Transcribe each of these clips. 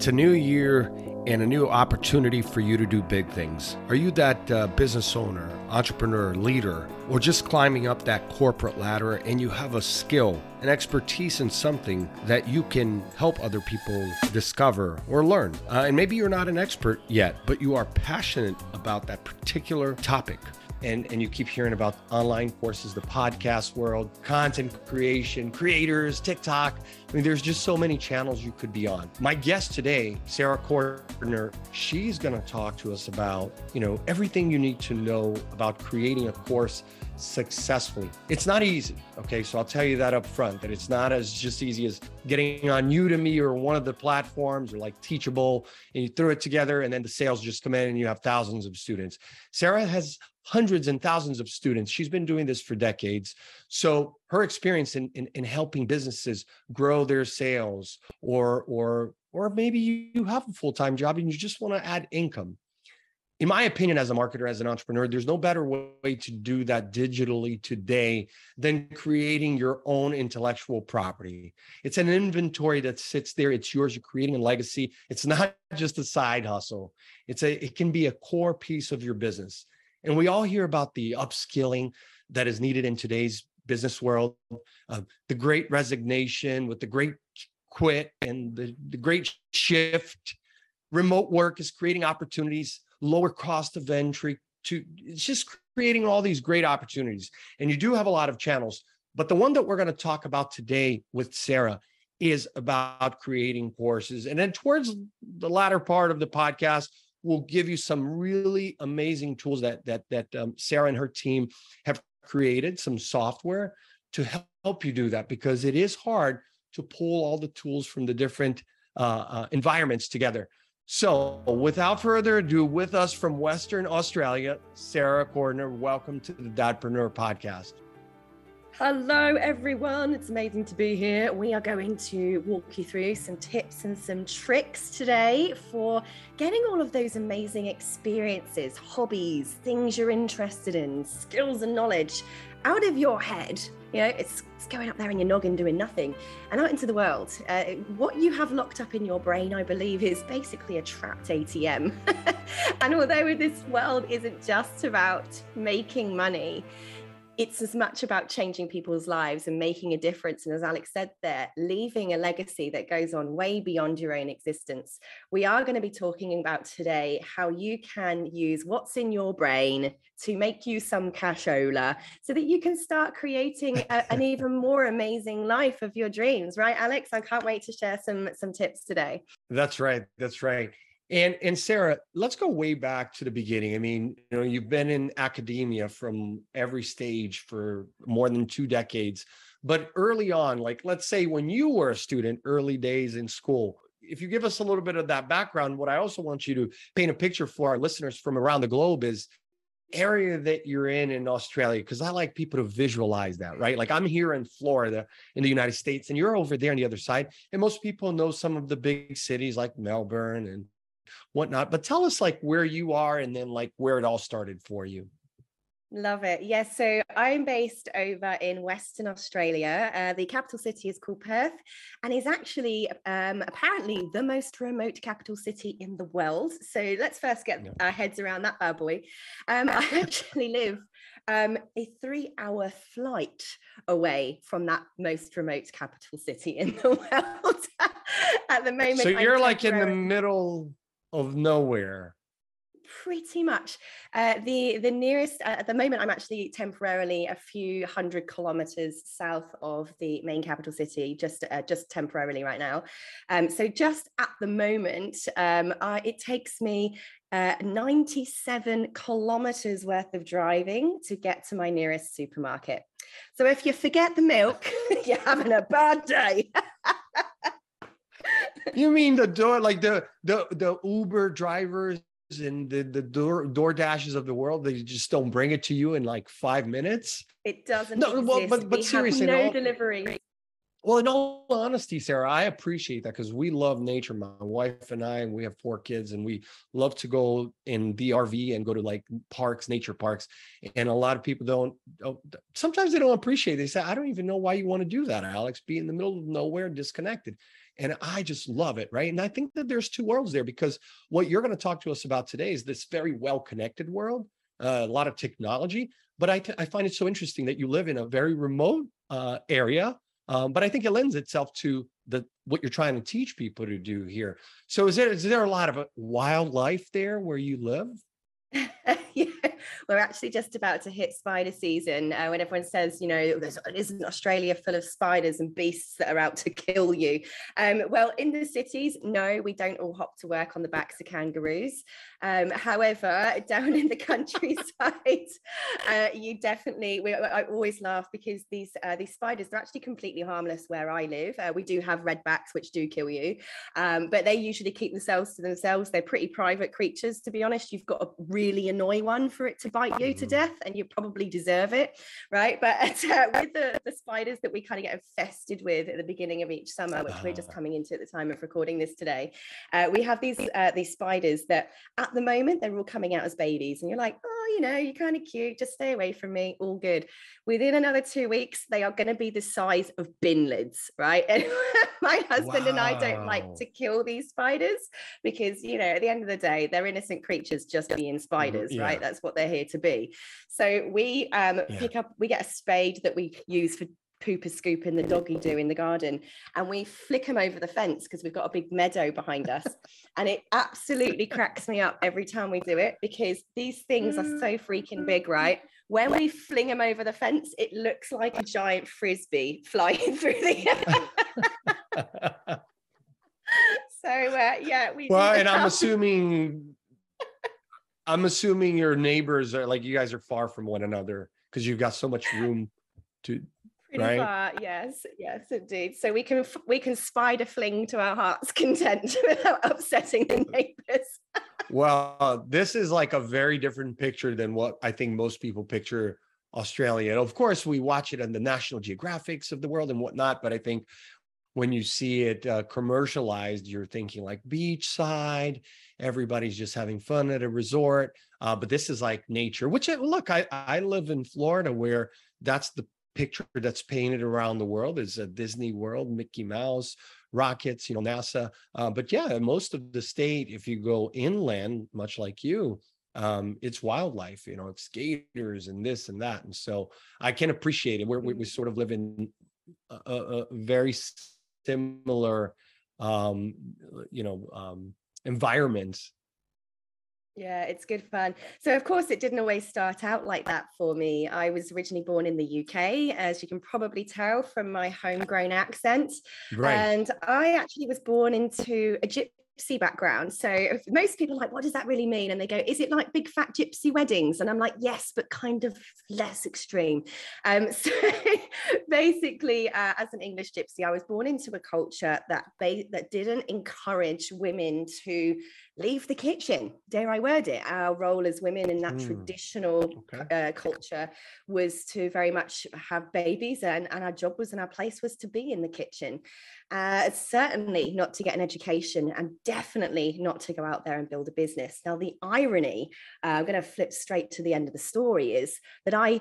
It's a new year and a new opportunity for you to do big things. Are you that uh, business owner, entrepreneur, leader, or just climbing up that corporate ladder and you have a skill, an expertise in something that you can help other people discover or learn? Uh, and maybe you're not an expert yet, but you are passionate about that particular topic and, and you keep hearing about online courses, the podcast world, content creation, creators, TikTok. I mean, there's just so many channels you could be on. My guest today, Sarah Cordiner, she's going to talk to us about, you know, everything you need to know about creating a course successfully. It's not easy. Okay. So I'll tell you that up front that it's not as just easy as getting on Udemy or one of the platforms or like Teachable and you throw it together and then the sales just come in and you have thousands of students. Sarah has hundreds and thousands of students. She's been doing this for decades. So her experience in, in, in helping businesses grow their sales or or or maybe you have a full-time job and you just want to add income. In my opinion, as a marketer, as an entrepreneur, there's no better way to do that digitally today than creating your own intellectual property. It's an inventory that sits there. It's yours. You're creating a legacy. It's not just a side hustle. It's a, it can be a core piece of your business. And we all hear about the upskilling that is needed in today's business world, uh, the great resignation with the great quit and the, the great shift. Remote work is creating opportunities, lower cost of entry to it's just creating all these great opportunities. And you do have a lot of channels. But the one that we're going to talk about today with Sarah is about creating courses. And then towards the latter part of the podcast, will give you some really amazing tools that that that um, Sarah and her team have created, some software to help you do that because it is hard to pull all the tools from the different uh, uh, environments together. So, without further ado, with us from Western Australia, Sarah Cordiner, welcome to the Dadpreneur podcast. Hello, everyone. It's amazing to be here. We are going to walk you through some tips and some tricks today for getting all of those amazing experiences, hobbies, things you're interested in, skills and knowledge out of your head. You know, it's, it's going up there in your noggin doing nothing and out into the world. Uh, what you have locked up in your brain, I believe, is basically a trapped ATM. and although this world isn't just about making money, it's as much about changing people's lives and making a difference. And as Alex said there, leaving a legacy that goes on way beyond your own existence. We are going to be talking about today how you can use what's in your brain to make you some cashola so that you can start creating a, an even more amazing life of your dreams. Right, Alex? I can't wait to share some some tips today. That's right. That's right. And and Sarah, let's go way back to the beginning. I mean, you know, you've been in academia from every stage for more than two decades. But early on, like let's say when you were a student, early days in school, if you give us a little bit of that background, what I also want you to paint a picture for our listeners from around the globe is area that you're in in Australia because I like people to visualize that, right? Like I'm here in Florida in the United States and you're over there on the other side and most people know some of the big cities like Melbourne and whatnot. But tell us like where you are and then like where it all started for you. Love it. Yes. so I'm based over in Western Australia. Uh, the capital city is called Perth and is actually um, apparently the most remote capital city in the world. So let's first get yeah. our heads around that bad boy. Um, I actually live um, a three hour flight away from that most remote capital city in the world at the moment. So you're like in the middle of nowhere. Pretty much. Uh, the the nearest uh, at the moment i'm actually temporarily a few hundred kilometers south of the main capital city just uh, just temporarily right now. Um, so just at the moment um, I, it takes me uh, 97 kilometers worth of driving to get to my nearest supermarket. So if you forget the milk you're having a bad day you mean the door like the the the uber drivers and the the door door dashes of the world they just don't bring it to you in like five minutes it doesn't no exist. well but but we seriously no, no delivery Well, in all honesty, Sarah, I appreciate that because we love nature. My wife and I, and we have four kids, and we love to go in the RV and go to like parks, nature parks. And a lot of people don't, don't sometimes they don't appreciate it. They say, I don't even know why you want to do that, Alex, be in the middle of nowhere, disconnected. And I just love it. Right. And I think that there's two worlds there because what you're going to talk to us about today is this very well connected world, uh, a lot of technology. But I, t- I find it so interesting that you live in a very remote uh, area um, but I think it lends itself to the what you're trying to teach people to do here. So is there is there a lot of uh, wildlife there where you live? yeah, we're actually just about to hit spider season. Uh, when everyone says, you know, isn't Australia full of spiders and beasts that are out to kill you? Um, well, in the cities, no, we don't all hop to work on the backs of kangaroos. Um, however, down in the countryside, uh, you definitely. We, I always laugh because these uh, these spiders they're actually completely harmless where I live. Uh, we do have redbacks which do kill you, um, but they usually keep themselves to themselves. They're pretty private creatures, to be honest. You've got to really annoy one for it to bite you to mm-hmm. death, and you probably deserve it, right? But uh, with the, the spiders that we kind of get infested with at the beginning of each summer, which we're just ah. coming into at the time of recording this today, uh, we have these uh, these spiders that at at the moment they're all coming out as babies and you're like oh you know you're kind of cute just stay away from me all good within another two weeks they are going to be the size of bin lids right and my husband wow. and i don't like to kill these spiders because you know at the end of the day they're innocent creatures just being mm-hmm. spiders yeah. right that's what they're here to be so we um, yeah. pick up we get a spade that we use for pooper scooping the doggy do in the garden. And we flick them over the fence because we've got a big meadow behind us. And it absolutely cracks me up every time we do it because these things are so freaking big right? When we fling them over the fence it looks like a giant frisbee flying through the air. So uh, yeah we well and i'm assuming i'm assuming your neighbors are like you guys are far from one another because you've got so much room to Pretty right? far, yes, yes, indeed. So we can we can spider fling to our heart's content without upsetting the neighbors. well, this is like a very different picture than what I think most people picture Australia. And of course, we watch it on the National Geographics of the world and whatnot. But I think when you see it uh, commercialized, you're thinking like beachside, everybody's just having fun at a resort. Uh, but this is like nature, which uh, look, I, I live in Florida where that's the picture that's painted around the world is a Disney World, Mickey Mouse, rockets, you know, NASA. Uh, but yeah, most of the state, if you go inland, much like you, um, it's wildlife, you know, it's gators and this and that. And so I can appreciate it. We're, we we sort of live in a, a very similar, um, you know, um, environments yeah, it's good fun. So, of course, it didn't always start out like that for me. I was originally born in the UK, as you can probably tell from my homegrown accent. Right. And I actually was born into a gypsy background. So most people are like, what does that really mean? And they go, is it like big fat gypsy weddings? And I'm like, yes, but kind of less extreme. Um, so basically, uh, as an English gypsy, I was born into a culture that ba- that didn't encourage women to leave the kitchen dare i word it our role as women in that mm. traditional okay. uh, culture was to very much have babies and, and our job was and our place was to be in the kitchen uh, certainly not to get an education and definitely not to go out there and build a business. Now the irony uh, i'm going to flip straight to the end of the story is that i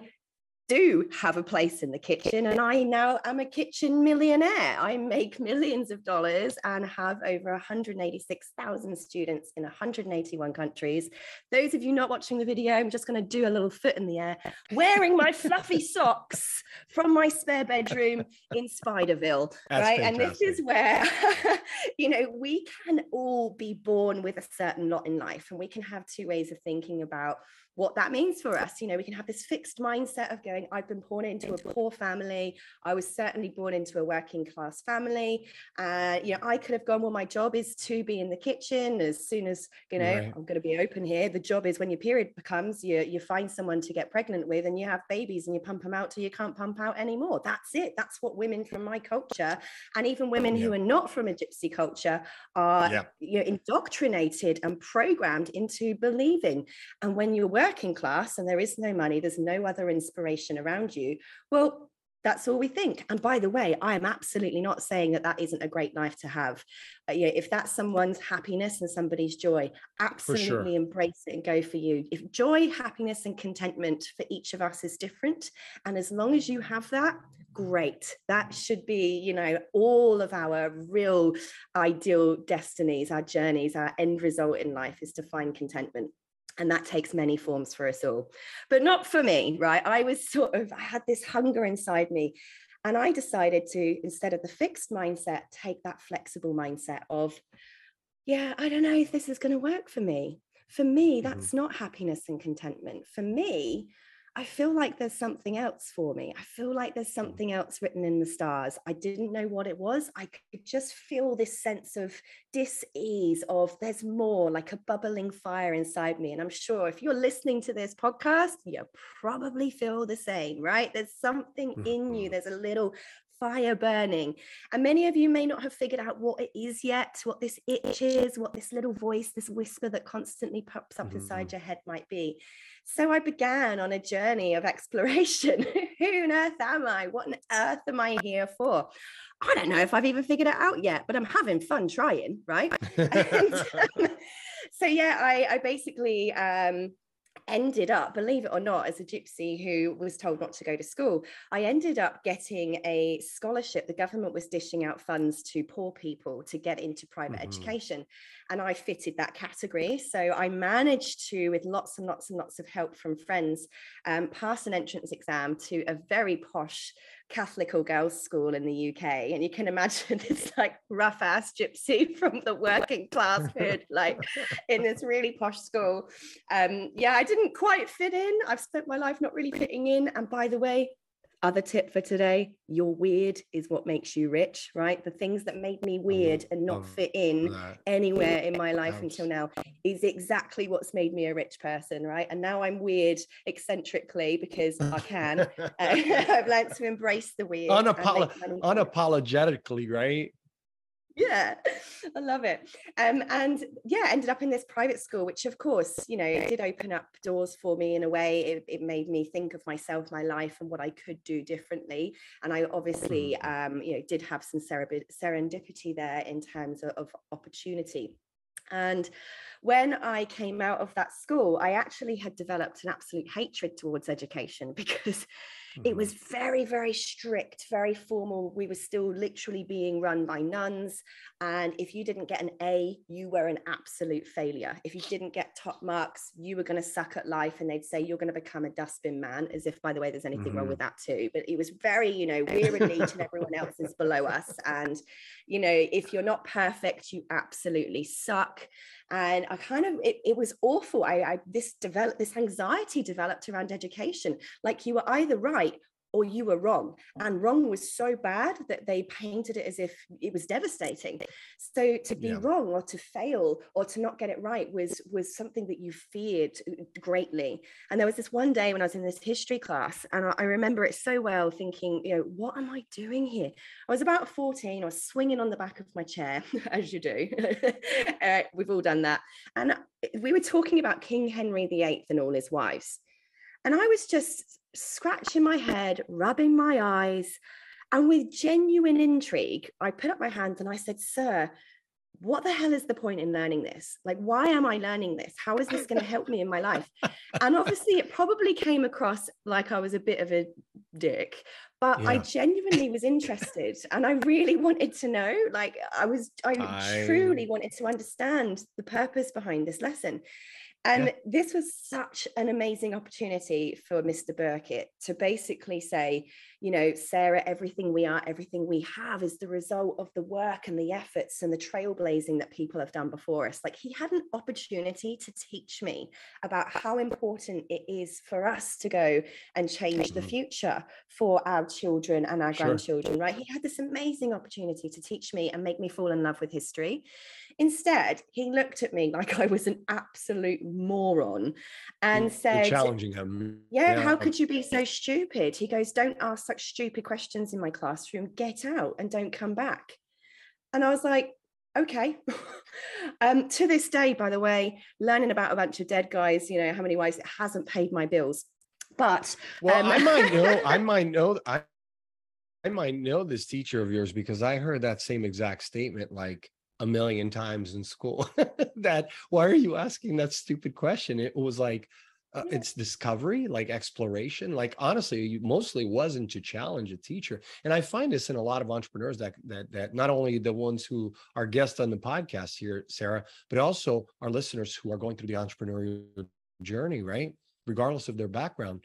do have a place in the kitchen and I now am a kitchen millionaire. I make millions of dollars and have over 186,000 students in 181 countries. Those of you not watching the video, I'm just going to do a little foot in the air, wearing my fluffy socks from my spare bedroom in Spiderville, That's right? Fantastic. And this is where you know, we can all be born with a certain lot in life and we can have two ways of thinking about what that means for us. You know, we can have this fixed mindset of going, I've been born into a poor family. I was certainly born into a working class family. Uh, you know, I could have gone, well, my job is to be in the kitchen as soon as, you know, right. I'm going to be open here. The job is when your period becomes, you, you find someone to get pregnant with and you have babies and you pump them out till you can't pump out anymore. That's it. That's what women from my culture and even women yeah. who are not from a gypsy culture are yeah. you know, indoctrinated and programmed into believing. And when you're working class and there is no money, there's no other inspiration around you. Well, that's all we think. And by the way, I am absolutely not saying that that isn't a great life to have. Uh, yeah, if that's someone's happiness and somebody's joy, absolutely sure. embrace it and go for you. If joy, happiness, and contentment for each of us is different, and as long as you have that, great. That should be, you know, all of our real ideal destinies, our journeys, our end result in life is to find contentment and that takes many forms for us all but not for me right i was sort of i had this hunger inside me and i decided to instead of the fixed mindset take that flexible mindset of yeah i don't know if this is going to work for me for me mm-hmm. that's mm-hmm. not happiness and contentment for me I feel like there's something else for me. I feel like there's mm. something else written in the stars. I didn't know what it was. I could just feel this sense of dis-ease of there's more, like a bubbling fire inside me. And I'm sure if you're listening to this podcast, you probably feel the same, right? There's something in you. Mm-hmm. There's a little fire burning. And many of you may not have figured out what it is yet, what this itch is, what this little voice, this whisper that constantly pops up mm-hmm. inside your head might be. So I began on a journey of exploration. Who on earth am I? What on earth am I here for? I don't know if I've even figured it out yet, but I'm having fun trying, right? and, um, so yeah, I, I basically um, ended up, believe it or not, as a gypsy who was told not to go to school, I ended up getting a scholarship. The government was dishing out funds to poor people to get into private mm-hmm. education. And I fitted that category. So I managed to, with lots and lots and lots of help from friends, um, pass an entrance exam to a very posh Catholic or girls' school in the UK. And you can imagine this like rough ass gypsy from the working class hood, like in this really posh school. Um, yeah, I didn't quite fit in. I've spent my life not really fitting in. And by the way, other tip for today your weird is what makes you rich right? The things that made me oh, weird and not oh, fit in anywhere in my life until now is exactly what's made me a rich person right? And now i'm weird eccentrically because i can i've learned to embrace the weird Unapolo- unapologetically right yeah i love it. Um, and yeah ended up in this private school which of course you know it did open up doors for me in a way. It, it made me think of myself my life and what i could do differently. And i obviously mm. um, you know did have some serendipity there in terms of, of opportunity. And when I came out of that school, I actually had developed an absolute hatred towards education because Mm-hmm. It was very, very strict, very formal. We were still literally being run by nuns. And if you didn't get an A, you were an absolute failure. If you didn't get top marks, you were going to suck at life. And they'd say, you're going to become a dustbin man, as if, by the way, there's anything mm-hmm. wrong with that too. But it was very, you know, we're elite and everyone else is below us. And, you know, if you're not perfect, you absolutely suck and i kind of it, it was awful. I, I this developed this anxiety developed around education. Like you were either right or you were wrong. And wrong was so bad that they painted it as if it was devastating. So to be yeah. wrong or to fail or to not get it right was was something that you feared uh, greatly. And there was this one day when I was in this history class, and I remember it so well, thinking, you know, what am I doing here? I was about 14, I was swinging on the back of my chair, as you do. uh, we've all done that. And we were talking about King Henry VIII and all his wives. And I was just scratching my head, rubbing my eyes. And with genuine intrigue, I put up my hands and I said, Sir, what the hell is the point in learning this? Like, why am I learning this? How is this going to help me in my life? And obviously, it probably came across like I was a bit of a dick, but yeah. I genuinely was interested and I really wanted to know. Like, I was, I, I truly wanted to understand the purpose behind this lesson. And yeah. this was such an amazing opportunity for Mr. Burkitt to basically say, you know, Sarah, everything we are, everything we have is the result of the work and the efforts and the trailblazing that people have done before us. Like he had an opportunity to teach me about how important it is for us to go and change the mm-hmm. future for our children and our sure. grandchildren, right? He had this amazing opportunity to teach me and make me fall in love with history. Instead, he looked at me like I was an absolute moron and said, challenging him. Yeah, yeah, how could you be so stupid? He goes, Don't ask such stupid questions in my classroom. Get out and don't come back. And I was like, okay. um, to this day, by the way, learning about a bunch of dead guys, you know, how many ways it hasn't paid my bills. But well, um, I might know, I might know, I I might know this teacher of yours because I heard that same exact statement like a million times in school. that why are you asking that stupid question? It was like uh, yeah. it's discovery, like exploration. Like honestly, mostly wasn't to challenge a teacher. And I find this in a lot of entrepreneurs that that that not only the ones who are guests on the podcast here, Sarah, but also our listeners who are going through the entrepreneurial journey, right? Regardless of their background,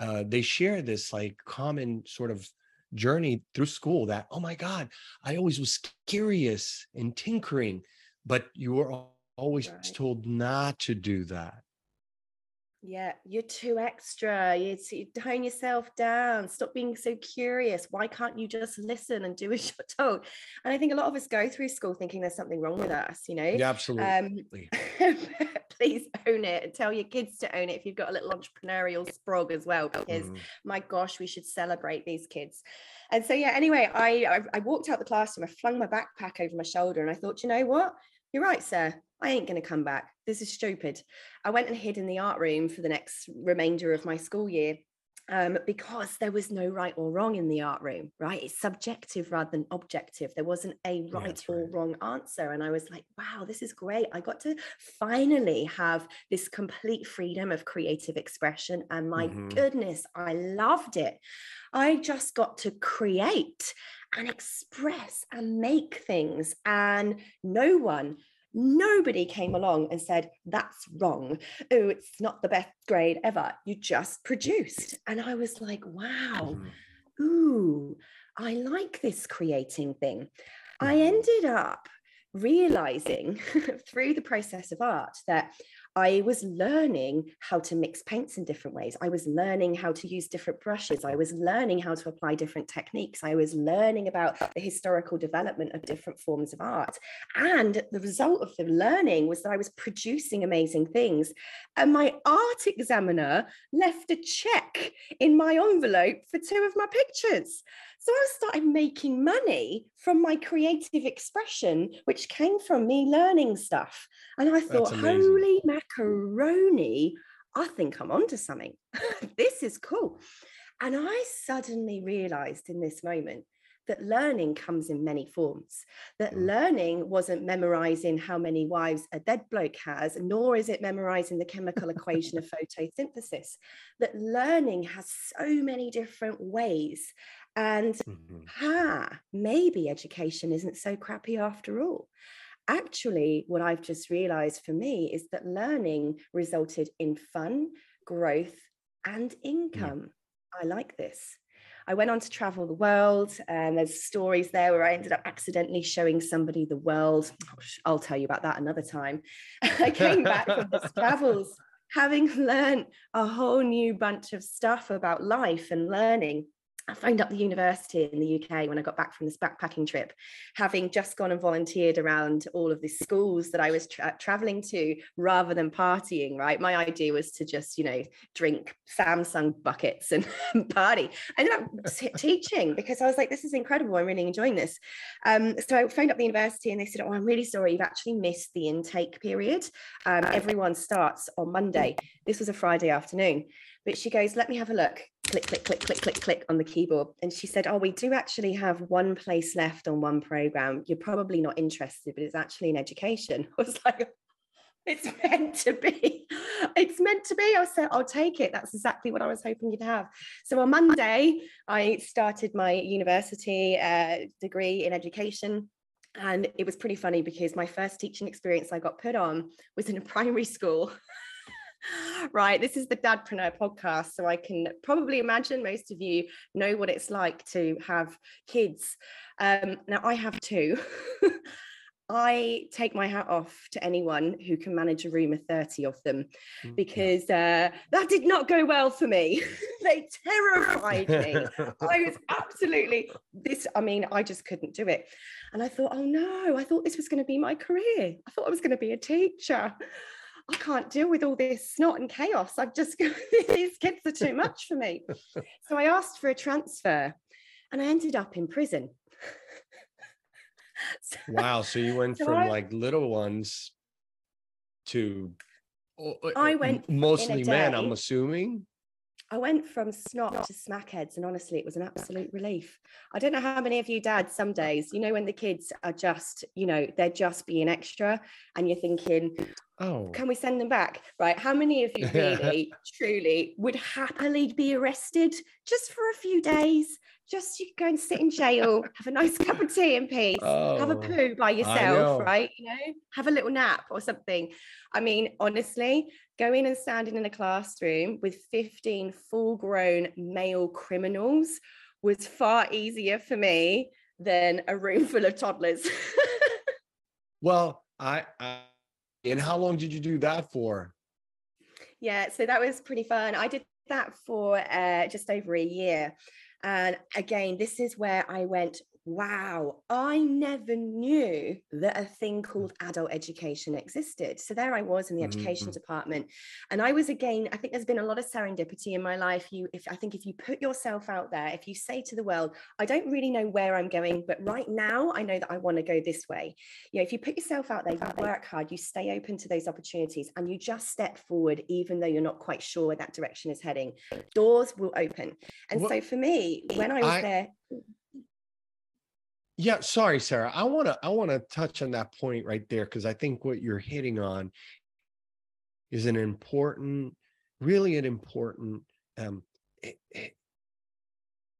uh, they share this like common sort of journey through school that oh my god i always was curious and tinkering but you were always right. told not to do that yeah, you're too extra. You, tone yourself down. Stop being so curious. Why can't you just listen and do as you're told? And I think a lot of us go through school thinking there's something wrong with us, you know? Yeah, absolutely. Um, please own it and tell your kids to own it if you've got a little entrepreneurial sprog as well, because mm. my gosh, we should celebrate these kids. And so, yeah, anyway, I, I, I walked out the classroom, I flung my backpack over my shoulder, and I thought, you know what? You're right, sir. I ain't going to come back. This is stupid. I went and hid in the art room for the next remainder of my school year um, because there was no right or wrong in the art room, right? It's subjective rather than objective. There wasn't a right or wrong answer. And I was like, wow, this is great. I got to finally have this complete freedom of creative expression. And my mm-hmm. goodness, I loved it. I just got to create and express and make things. And no one Nobody came along and said, that's wrong. Oh, it's not the best grade ever. You just produced. And I was like, wow, mm-hmm. ooh, I like this creating thing. I mm-hmm. ended up realizing through the process of art that I was learning how to mix paints in different ways. I was learning how to use different brushes. I was learning how to apply different techniques. I was learning about the historical development of different forms of art. And the result of the learning was that I was producing amazing things. And my art examiner left a check in my envelope for two of my pictures. So I started making money from my creative expression, which came from me learning stuff. And I thought, holy macaroni, I think I'm onto something. this is cool. And I suddenly realized in this moment that learning comes in many forms, that mm. learning wasn't memorizing how many wives a dead bloke has, nor is it memorizing the chemical equation of photosynthesis, that learning has so many different ways. And mm-hmm. ha, maybe education isn't so crappy after all. Actually, what I've just realized for me is that learning resulted in fun, growth, and income. Mm. I like this. I went on to travel the world, and there's stories there where I ended up accidentally showing somebody the world. I'll tell you about that another time. I came back from these travels having learned a whole new bunch of stuff about life and learning. I phoned up the university in the UK when I got back from this backpacking trip, having just gone and volunteered around all of the schools that I was tra- traveling to rather than partying, right? My idea was to just, you know, drink Sangsom buckets and party. I ended up t- teaching because I was like, this is incredible. I'm really enjoying this. Um, so I phoned up the university and they said, oh, I'm really sorry. You've actually missed the intake period. Um, everyone starts on Monday. This was a Friday afternoon. But she goes, let me have a look. Click, click, click, click, click, click on the keyboard. And she said, oh, we do actually have one place left on one program. You're probably not interested, but it's actually in education. I was like, it's meant to be. It's meant to be. I said, I'll take it. That's exactly what I was hoping you'd have. So on Monday, I started my university uh, degree in education. And it was pretty funny because my first teaching experience I got put on was in a primary school. right, this is the Dadpreneur podcast. So I can probably imagine most of you know what it's like to have kids. Um, now, I have two. I take my hat off to anyone who can manage a room of 30 of them mm, because uh, that did not go well for me. they terrified me. I was absolutely this. I mean, I just couldn't do it. And I thought, oh no, I thought this was going to be my career. I thought I was going to be a teacher. I can't deal with all this snot and chaos. I've just these kids are too much for me. So I asked for a transfer and I ended up in prison. so, wow. So you went so from I, like little ones to oh, I uh, went mostly men, I'm assuming. I went from snot to smackheads, and honestly, it was an absolute relief. I don't know how many of you dads some days, you know, when the kids are just, you know, they're just being extra, and you're thinking, oh, can we send them back? Right? How many of you really, truly would happily be arrested just for a few days? Just you go and sit in jail, have a nice cup of tea in peace, oh, have a oh, poo by yourself, right? You know, have a little nap or something. I mean, honestly, going and standing in a classroom with 15 full grown male criminals was far easier for me than a room full of toddlers. well, I, I, and how long did you do that for? Yeah, so that was pretty fun. I did that for uh, just over a year. And again, this is where I went wow, I never knew that a thing called adult education existed. So there I was in the education mm-hmm. department. And I was again, I think there's been a lot of serendipity in my life. You if I think if you put yourself out there, if you say to the world, I don't really know where I'm going, but right now I know that I want to go this way. You know, if you put yourself out there, you work hard, you stay open to those opportunities, and you just step forward, even though you're not quite sure where that direction is heading, doors will open. And so for me, when I was I, there, yeah, sorry, Sarah. I want to I want to touch on that point right there because I think what you're hitting on is an important, really an important um, eh, eh,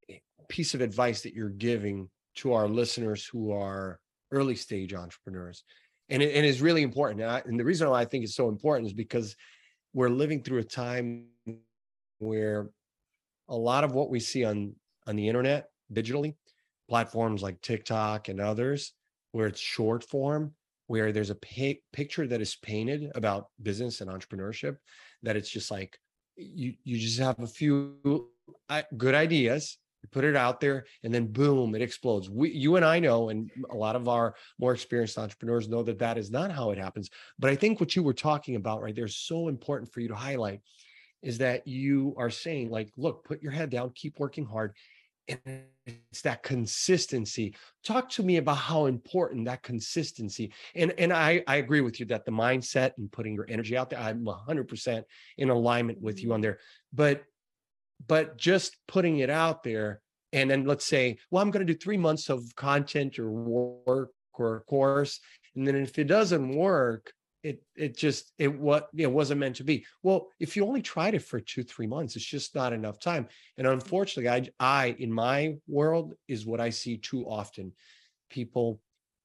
eh, piece of advice that you're giving to our listeners who are early stage entrepreneurs, and it, and it's really important. And, I, and the reason why I think it's so important is because we're living through a time where a lot of what we see on on the internet digitally platforms like TikTok and others, where it's short form, where there's a picture that is painted about business and entrepreneurship, that it's just like you you just have a few uh, good ideas, you put it out there, and then boom, it explodes. We, you and I know, and a lot of our more experienced entrepreneurs know that that is not how it happens. But I think what you were talking about right there is so important for you to highlight is that you are saying like look put your head down keep working hard and it's that consistency talk to me about how important that consistency and and i i agree with you that the mindset and putting your energy out there i'm 100% in alignment with you on mm-hmm. there but but just putting it out there and then let's say well i'm going to do three months of content or work or course and then if it doesn't work it it just it what it wasn't meant to be. Well if you only tried it for two three months it's just not enough time. And mm-hmm. unfortunately i i in my world is what i see too often. People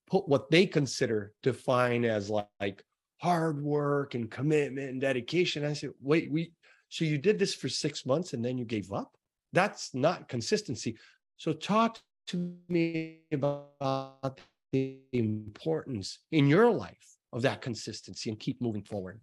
put what they consider define as like, like hard work and commitment and dedication. I said wait we so you did this for six months and then you gave up? That's not consistency. So talk to me about the importance in your life of that consistency and keep moving forward.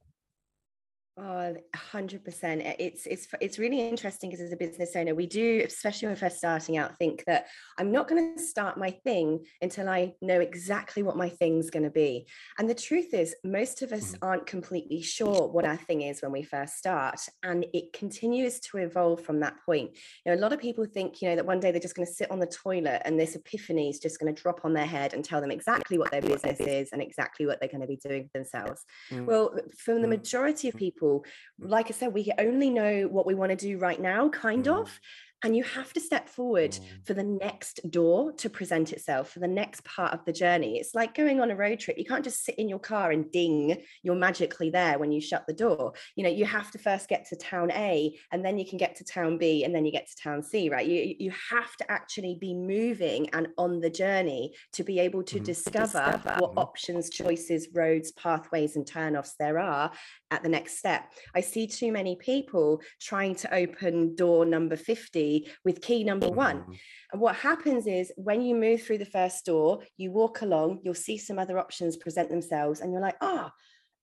Oh, 100%. It's it's it's really interesting because as a business owner, we do, especially when we're first starting out, think that I'm not going to start my thing until I know exactly what my thing's going to be. And the truth is, most of us mm-hmm. aren't completely sure what our thing is when we first start, and it continues to evolve from that point. You know, a lot of people think, you know, that one day they're just going to sit on the toilet and this epiphany is just going to drop on their head and tell them exactly what their business is and exactly what they're going to be doing for themselves. Mm-hmm. Well, for the mm. majority of people people like i said we only know what we want to do right now kind mm. of and you have to step forward mm. for the next door to present itself for the next part of the journey. It's like going on a road trip. You can't just sit in your car and ding, you're magically there when you shut the door. You know, you have to first get to town A and then you can get to town B and then you get to town C, right? You, you have to actually be moving and on the journey to be able to mm. discover, discover what options, choices, roads, pathways, and turnoffs there are at the next step. I see too many people trying to open door number 50 with key number one. Mm-hmm. And what happens is when you move through the first door, you walk along, you'll see some other options present themselves, and you're like, ah,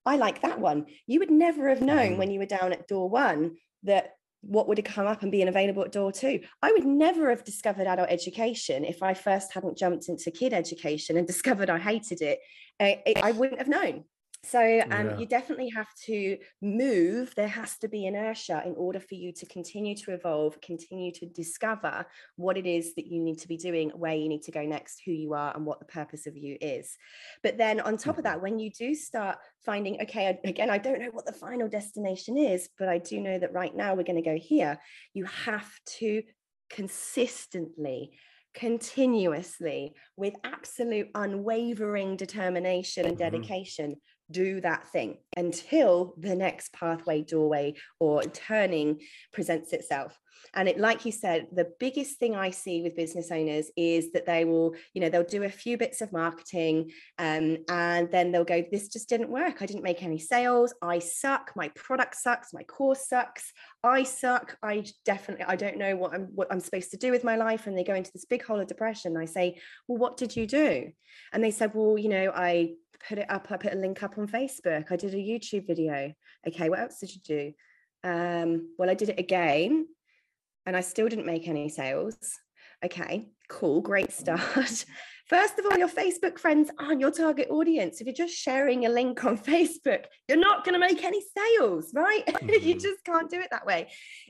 I like that one. You would never have known mm-hmm. when you were down at door one that what would have come up and being available at door two. I would never have discovered adult education if I first hadn't jumped into kid education and discovered I hated it. I, I wouldn't have known. So um, yeah. you definitely have to move. There has to be inertia in order for you to continue to evolve, continue to discover what it is that you need to be doing, where you need to go next, who you are, and what the purpose of you is. But then on top of mm-hmm. that, when you do start finding, okay, again, I don't know what the final destination is, but I do know that right now we're going to go here, you have to consistently continuously with absolute unwavering determination and mm-hmm. dedication do that thing until the next pathway doorway or turning presents itself. And it like you said the biggest thing i see with business owners is that they will you know they'll do a few bits of marketing um, and then they'll go this just didn't work. I didn't make any sales. I suck. My product sucks. My course sucks. I suck. I definitely i don't know what i'm what i'm supposed to do with my life. And they go into this big hole of depression. I say well what did you do? And they said well you know i put it up i put a link up on facebook. I did a youtube video. Okay what else did you do? Um, well i did it again and I still didn't make any sales. Okay, cool, great start. First of all, your Facebook friends aren't your target audience. If you're just sharing a link on Facebook, you're not going to make any sales, right? Mm-hmm. you just can't do it that way.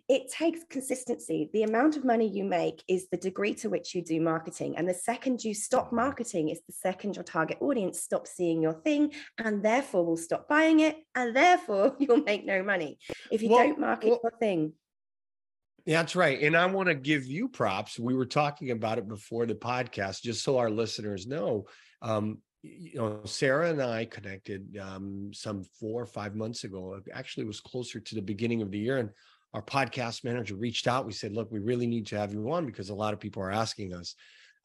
It takes consistency. The amount of money you make is the degree to which you do marketing. And the second you stop marketing is the second your target audience stops seeing your thing and therefore will stop buying it. And therefore you'll make no money. If you well, don't market well, your thing, that's right. And I want to give you props. We were talking about it before the podcast, just so our listeners know. Um, you know, Sarah and I connected um, some four or five months ago. Actually, it was closer to the beginning of the year. And our podcast manager reached out. We said, look, we really need to have you on because a lot of people are asking us,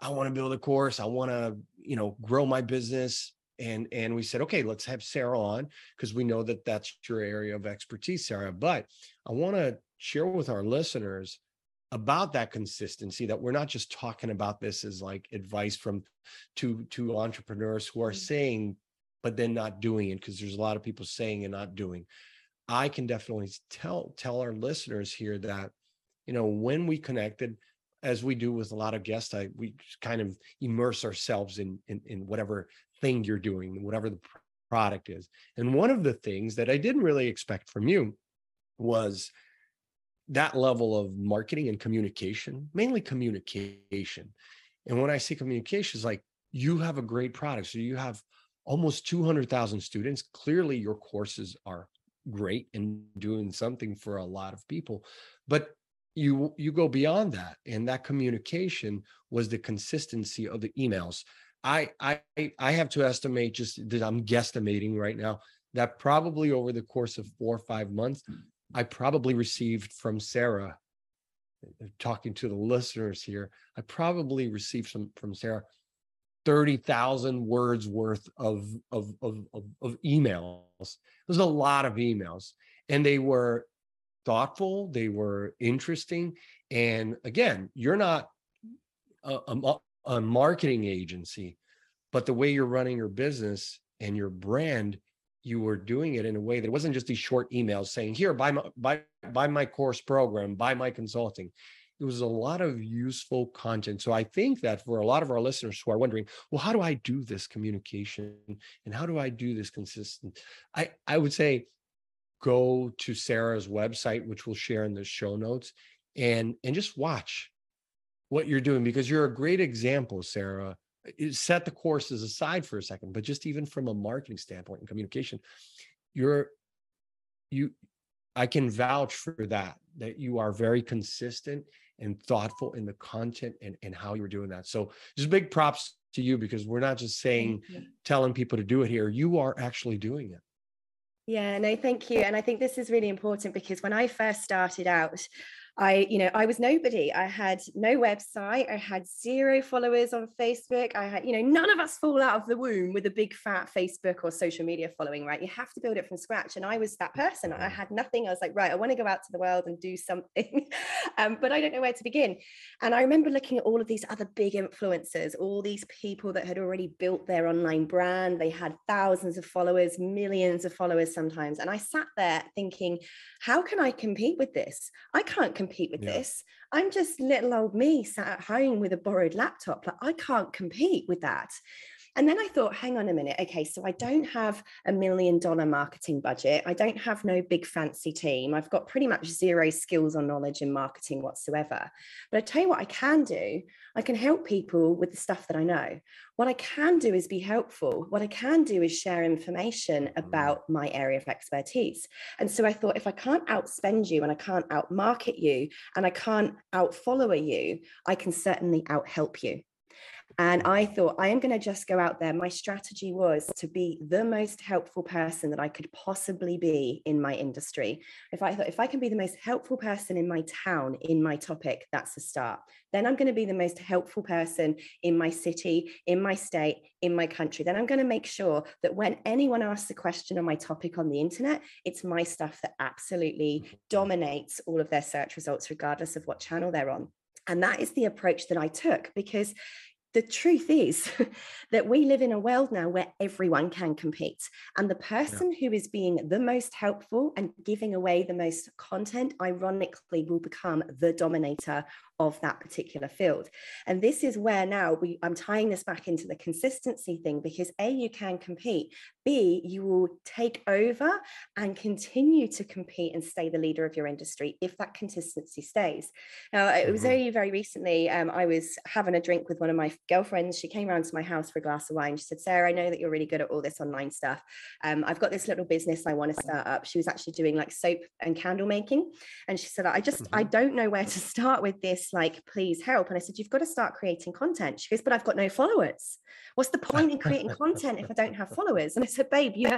I want to build a course. I want to, you know, grow my business. And, and we said, okay, let's have Sarah on because we know that that's your area of expertise, Sarah. But I want to share with our listeners about that consistency that we're not just talking about this as like advice from two two entrepreneurs who are mm-hmm. saying but then not doing it because there's a lot of people saying and not doing i can definitely tell tell our listeners here that you know when we connected as we do with a lot of guests i we kind of immerse ourselves in in, in whatever thing you're doing whatever the product is and one of the things that i didn't really expect from you was that level of marketing and communication, mainly communication. And when I say communication, is like you have a great product. So you have almost 200,000 students. Clearly, your courses are great and doing something for a lot of people. But you you go beyond that and that communication was the consistency of the emails i i i have to estimate just that i'm guesstimating right now that probably over the course of four or five months I probably received from Sarah, uh, talking to the listeners here, I probably received some from Sarah 30,000 words worth of, of, of, of, of emails. There's a lot of emails, and they were thoughtful, they were interesting. And again, you're not a, a, a marketing agency, but the way you're running your business and your brand you were doing it in a way that wasn't just these short emails saying, here, buy my, buy, buy my course program, buy my consulting. It was a lot of useful content. So I think that for a lot of our listeners who are wondering, well, how do I do this communication and how do I do this consistent? I, I would say go to Sarah's website, which we'll share in the show notes, and and just watch what you're doing because you're a great example, Sarah, set the courses aside for a second, but just even from a marketing standpoint and communication, you're you I can vouch for that, that you are very consistent and thoughtful in the content and, and how you're doing that. So just big props to you because we're not just saying telling people to do it here. You are actually doing it. Yeah, no, thank you. And I think this is really important because when I first started out, I, you know, I was nobody. I had no website. I had zero followers on Facebook. I had, you know, none of us fall out of the womb with a big fat Facebook or social media following, right? You have to build it from scratch. And I was that person. I had nothing. I was like, right, I want to go out to the world and do something, um, but I don't know where to begin. And I remember looking at all of these other big influencers, all these people that had already built their online brand. They had thousands of followers, millions of followers sometimes. And I sat there thinking, how can I compete with this? I can't compete with yeah. this. I'm just little old me sat at home with a borrowed laptop. Like I can't compete with that. And then I thought, hang on a minute. Okay, so I don't have a million dollar marketing budget. I don't have no big fancy team. I've got pretty much zero skills or knowledge in marketing whatsoever. But I tell you what I can do. I can help people with the stuff that I know. What I can do is be helpful. What I can do is share information mm. about my area of expertise. And so I thought if I can't outspend you and I can't outmarket you and I can't outfollower you, I can certainly outhelp you. And I thought, I am going to just go out there. My strategy was to be the most helpful person that I could possibly be in my industry. If I thought, if I can be the most helpful person in my town, in my topic, that's a start. Then I'm going to be the most helpful person in my city, in my state, in my country. Then I'm going to make sure that when anyone asks a question on my topic on the internet, it's my stuff that absolutely mm-hmm. dominates all of their search results, regardless of what channel they're on. And that is the approach that I took because the truth is that we live in a world now where everyone can compete. And the person yeah. who is being the most helpful and giving away the most content, ironically, will become the dominator of that particular field. And this is where now we I'm tying this back into the consistency thing because A, you can compete, B, you will take over and continue to compete and stay the leader of your industry if that consistency stays. Now, it was mm-hmm. only very recently, um, I was having a drink with one of my girlfriends. She came around to my house for a glass of wine. She said, Sarah, I know that you're really good at all this online stuff. Um, I've got this little business I want to start up. She was actually doing like soap and candle making. And she said, I just, mm-hmm. I don't know where to start with this like, please help. And I said, you've got to start creating content. She goes, but I've got no followers. What's the point in creating content if I don't have followers? And I said, babe, you,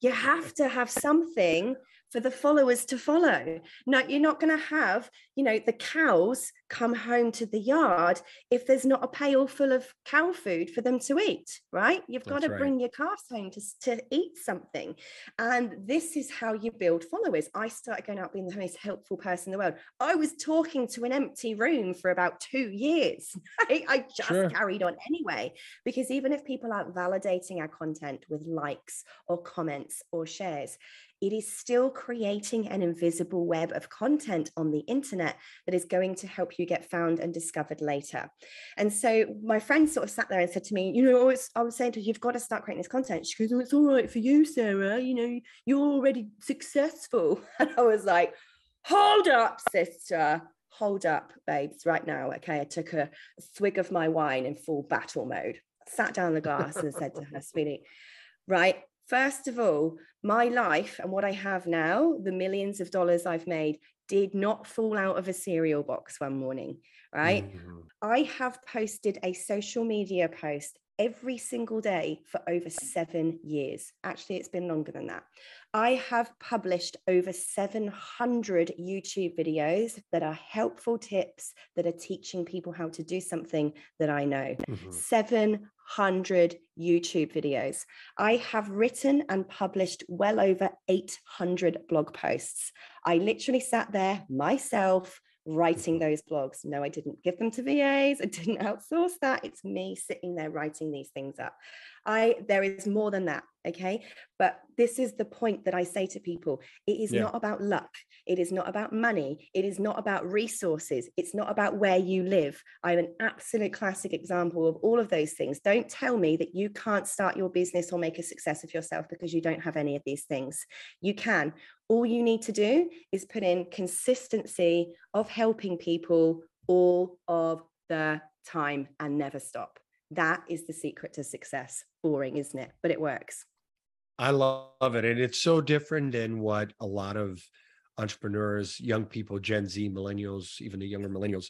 you have to have something for the followers to follow. No, you're not going to have, you know, the cows come home to the yard if there's not a pail full of cow food for them to eat, right? You've That's got to right. bring your calves home to, to eat something. And this is how you build followers. I started going out being the most helpful person in the world. I was talking to an empty room for about two years. Right? I just sure. carried on anyway, because even if people aren't validating our content with likes or comments or shares, it is still creating an invisible web of content on the internet that is going to help you get found and discovered later. And so my friend sort of sat there and said to me, you know, I was saying to her, you've got to start creating this content. She goes, oh, it's all right for you, Sarah. You know, you're already successful. And I was like, hold up, sister. Hold up, babes, right now. Okay. I took a swig of my wine in full battle mode, sat down the glass and said to her, sweetie, right, First of all, my life and what I have now, the millions of dollars I've made, did not fall out of a cereal box one morning, right? Mm-hmm. I have posted a social media post every single day for over seven years. Actually, it's been longer than that. I have published over 700 YouTube videos that are helpful tips that are teaching people how to do something that I know. Mm-hmm. 700 YouTube videos. I have written and published well over 800 blog posts. I literally sat there myself writing those blogs. No, I didn't give them to VAs. I didn't outsource that. It's me sitting there writing these things up. I there is more than that, okay? But this is the point that I say to people. It is yeah. not about luck. It is not about money. It is not about resources. It's not about where you live. I'm an absolute classic example of all of those things. Don't tell me that you can't start your business or make a success of yourself because you don't have any of these things. You can. All you need to do is put in consistency of helping people all of the time and never stop. That is the secret to success. Boring, isn't it? But it works. I love it. And it's so different than what a lot of entrepreneurs, young people, Gen Z, millennials, even the younger millennials,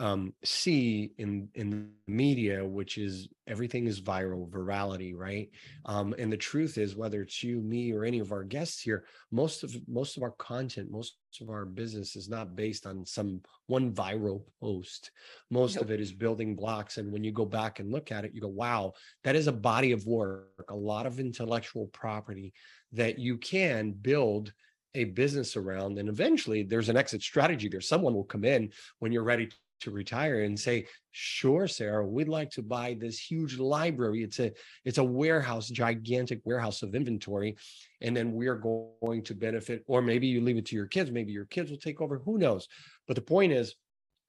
um, see in in media, which is everything is viral, virality, right? Um, and the truth is, whether it's you, me, or any of our guests here, most of most of our content, most of our business is not based on some one viral post. Most nope. of it is building blocks, and when you go back and look at it, you go, "Wow, that is a body of work, a lot of intellectual property that you can build." a business around and eventually there's an exit strategy there someone will come in when you're ready to retire and say sure sarah we'd like to buy this huge library it's a it's a warehouse gigantic warehouse of inventory and then we're going to benefit or maybe you leave it to your kids maybe your kids will take over who knows but the point is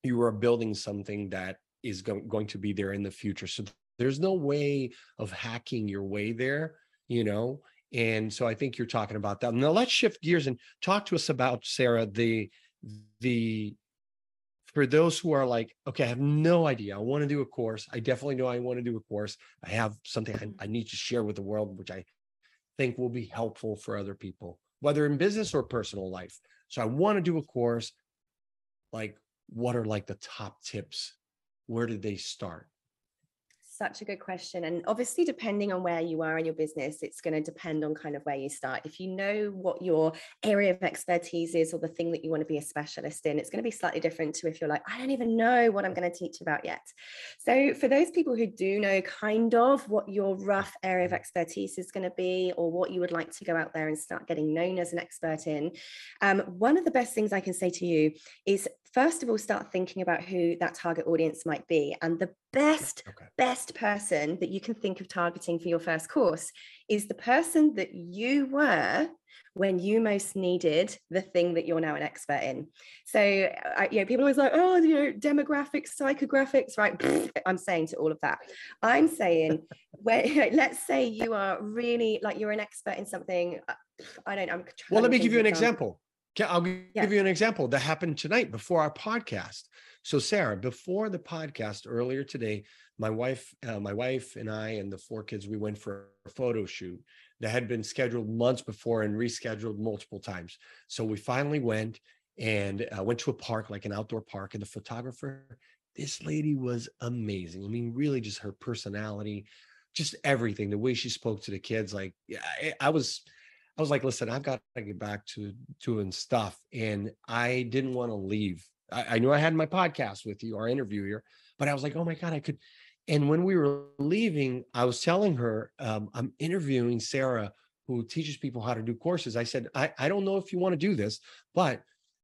you are building something that is go- going to be there in the future so there's no way of hacking your way there, you know. And so I think you're talking about that. Now let's shift gears and talk to us about Sarah the the for those who are like, okay, I have no idea. I want to do a course. I definitely know I want to do a course. I have something I, mm-hmm. I need to share with the world, which I think will be helpful for other people, whether in business or personal life. So I want to do a course. Like, what are like the top tips? Where did they start? Such a good question. And obviously, depending on where you are in your business, it's going to depend on kind of where you start. If you know what your area of expertise is or the thing that you want to be a specialist in, it's going to be slightly different to if you're like, I don't even know what I'm going to teach about yet. So, for those people who do know kind of what your rough area of expertise is going to be or what you would like to go out there and start getting known as an expert in, um, one of the best things I can say to you is first of all start thinking about who that target audience might be and the best okay. best person that you can think of targeting for your first course is the person that you were when you most needed the thing that you're now an expert in. So, uh, you know, people always like, oh, you know, demographics, psychographics, right? I'm saying to all of that. I'm saying, where, let's say you are really like you're an expert in something. Uh, I don't. I'm. Well, let me give you an example. I'll give yeah. you an example that happened tonight before our podcast. So, Sarah, before the podcast earlier today, my wife, uh, my wife and I and the four kids, we went for a photo shoot that had been scheduled months before and rescheduled multiple times. So we finally went and uh, went to a park, like an outdoor park, and the photographer, this lady was amazing. I mean, really, just her personality, just everything, the way she spoke to the kids. Like, I, I was I was like, listen, I've got to get back to doing stuff. And I didn't want to leave. I, I, knew I had my podcast with you, our interview here, but I was like, oh my God, I could. And when we were leaving, I was telling her, um, I'm interviewing Sarah, who teaches people how to do courses. I said, I, I don't know if you want to do this, but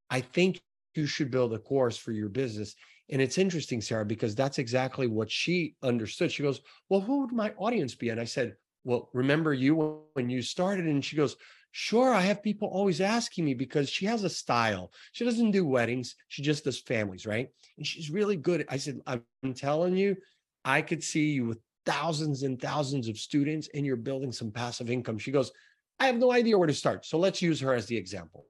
I think you should build a course for your business. And it's interesting, Sarah, because that's exactly what she understood. She goes, Well, who would my audience be? And I said, well, remember you when you started? And she goes, Sure, I have people always asking me because she has a style. She doesn't do weddings, she just does families, right? And she's really good. I said, I'm telling you, I could see you with thousands and thousands of students and you're building some passive income. She goes, I have no idea where to start. So let's use her as the example.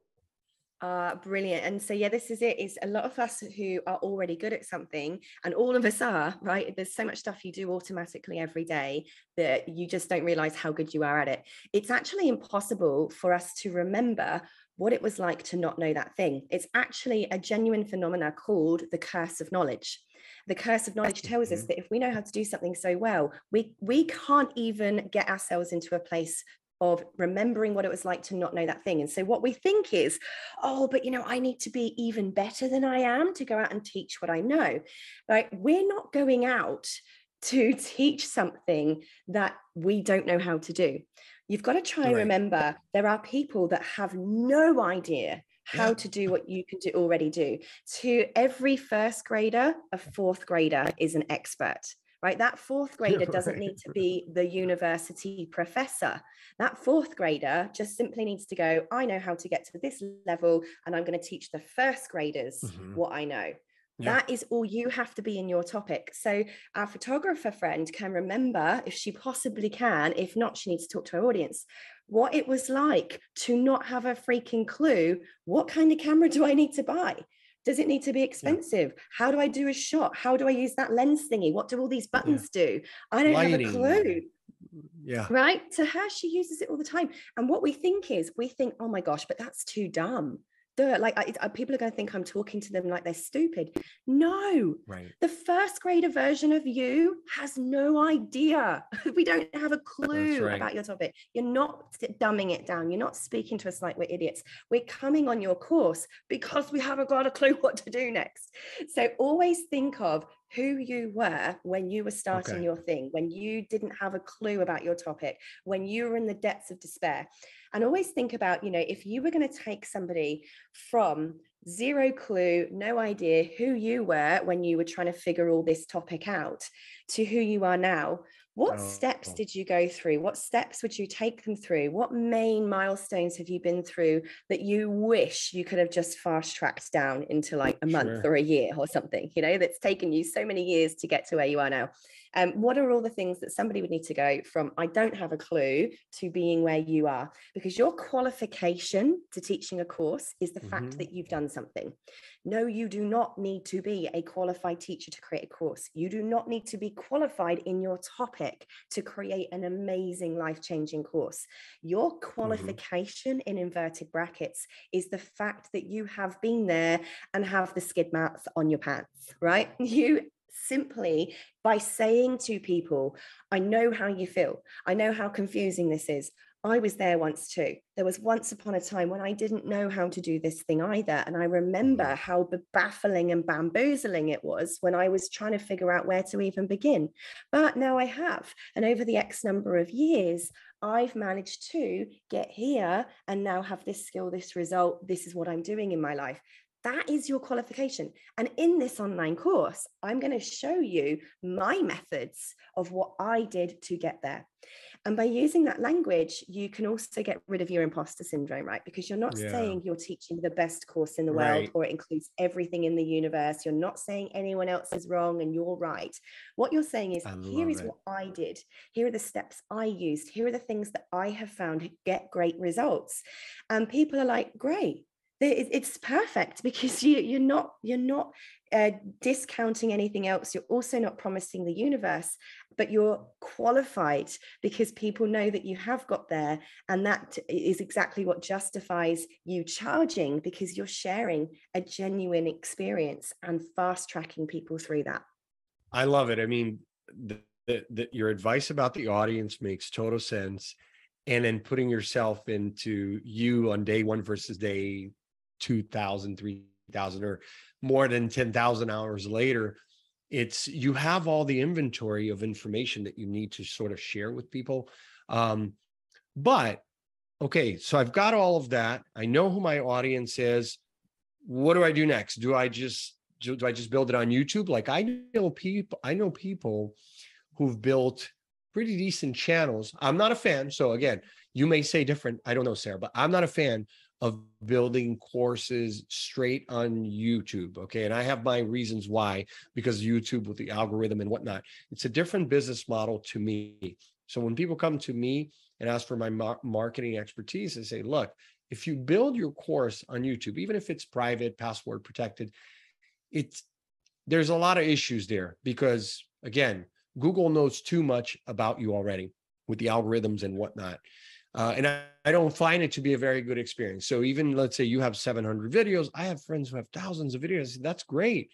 Uh, brilliant. And so, yeah, this is it. it. Is a lot of us who are already good at something, and all of us are, right? There's so much stuff you do automatically every day that you just don't realize how good you are at it. It's actually impossible for us to remember what it was like to not know that thing. It's actually a genuine phenomena called the curse of knowledge. The curse of knowledge tells us mm-hmm. that if we know how to do something so well, we we can't even get ourselves into a place of remembering what it was like to not know that thing. And so what we think is, oh, but you know, I need to be even better than I am to go out and teach what I know. Right? We're not going out to teach something that we don't know how to do. You've got to try and remember there are people that have no idea how yeah. to do what you can do already do. To every first grader, a fourth grader is an expert right? That fourth grader doesn't need to be the university professor. That fourth grader just simply needs to go, I know how to get to this level, and I'm going to teach the first graders mm-hmm. what I know. Yeah. That is all you have to be in your topic. So, our photographer friend can remember, if she possibly can, if not, she needs to talk to her audience, what it was like to not have a freaking clue what kind of camera do I need to buy? Does it need to be expensive? Yeah. How do I do a shot? How do I use that lens thingy? What do all these buttons yeah. do? I don't Lighting. have a clue. Yeah. Right. To her, she uses it all the time. And what we think is, we think, oh my gosh, but that's too dumb like I, I, uh, people are going to think I'm talking to them like they're stupid. No, right. The first grader version of you has no idea. we don't have a clue right. about your topic. You're not dumbing it down. You're not speaking to us like we're idiots. We're coming on your course because we haven't got a clue what to do next. So always think of who you were when you were starting okay. your thing, when you didn't have a clue about your topic, when you were in the depths of despair. And always think about, you know, if you were going to take somebody from zero clue, no idea who you were when you were trying to figure all this topic out to who you are now, what oh, steps oh. did you go through? What steps would you take them through? What main milestones have you been through that you wish you could have just fast tracked down into like a month sure. or a year or something, you know, that's taken you so many years to get to where you are now? Um, what are all the things that somebody would need to go from I don't have a clue to being where you are? Because your qualification to teaching a course is the mm-hmm. fact that you've done something. No, you do not need to be a qualified teacher to create a course. You do not need to be qualified in your topic to create an amazing life changing course. Your mm-hmm. qualification mm-hmm. in inverted brackets is the fact that you have been there and have the skid marks on your pants, right? You simply by saying to people, I know how you feel. I know how confusing this is. I was there once too. There was once upon a time when I didn't know how to do this thing either. And I remember mm-hmm. how baffling and bamboozling it was when I was trying to figure out where to even begin. But now I have. And over the X number of years, I've managed to get here and now have this skill, this result. This is what I'm doing in my life. That is your qualification. And in this online course, I'm going to show you my methods of what I did to get there. And by using that language, you can also get rid of your imposter syndrome, right? Because you're not yeah. saying you're teaching the best course in the world right. or it includes everything in the universe. You're not saying anyone else is wrong and you're right. What you're saying is, here is it. what I did. Here are the steps I used. Here are the things that I have found get great results. And people are like, great, it's perfect because you you're not you're not uh, discounting anything else. You're also not promising the universe but you're qualified because people know that you have got there and that is exactly what justifies you charging because you're sharing a genuine experience and fast tracking people through that. I love it. I mean your advice about the audience makes total sense. And then putting yourself into you on day one versus day 2,000, 3,000, or more than 10,000 hours later, it's you have all the inventory of information that you need to sort of share with people. Um, but okay, so I've got all of that. I know who my audience is. What do I do next? Do I just do, do I just build it on YouTube? Like I know people, I know people who've built pretty decent channels. I'm not a fan. So again, you may say different. I don't know, Sarah, but I'm not a fan of building courses straight on YouTube. Okay. And I have my reasons why, because YouTube with the algorithm and whatnot, it's a different business model to me. So when people come to me and ask for my marketing expertise, I say, look, if you build your course on YouTube, even if it's private, password protected, it's there's a lot of issues there because again, Google knows too much about you already with the algorithms and whatnot. Uh, and I, I, don't find it to be a very good experience. So even let's say you have 700 videos, I have friends who have thousands of videos. That's great.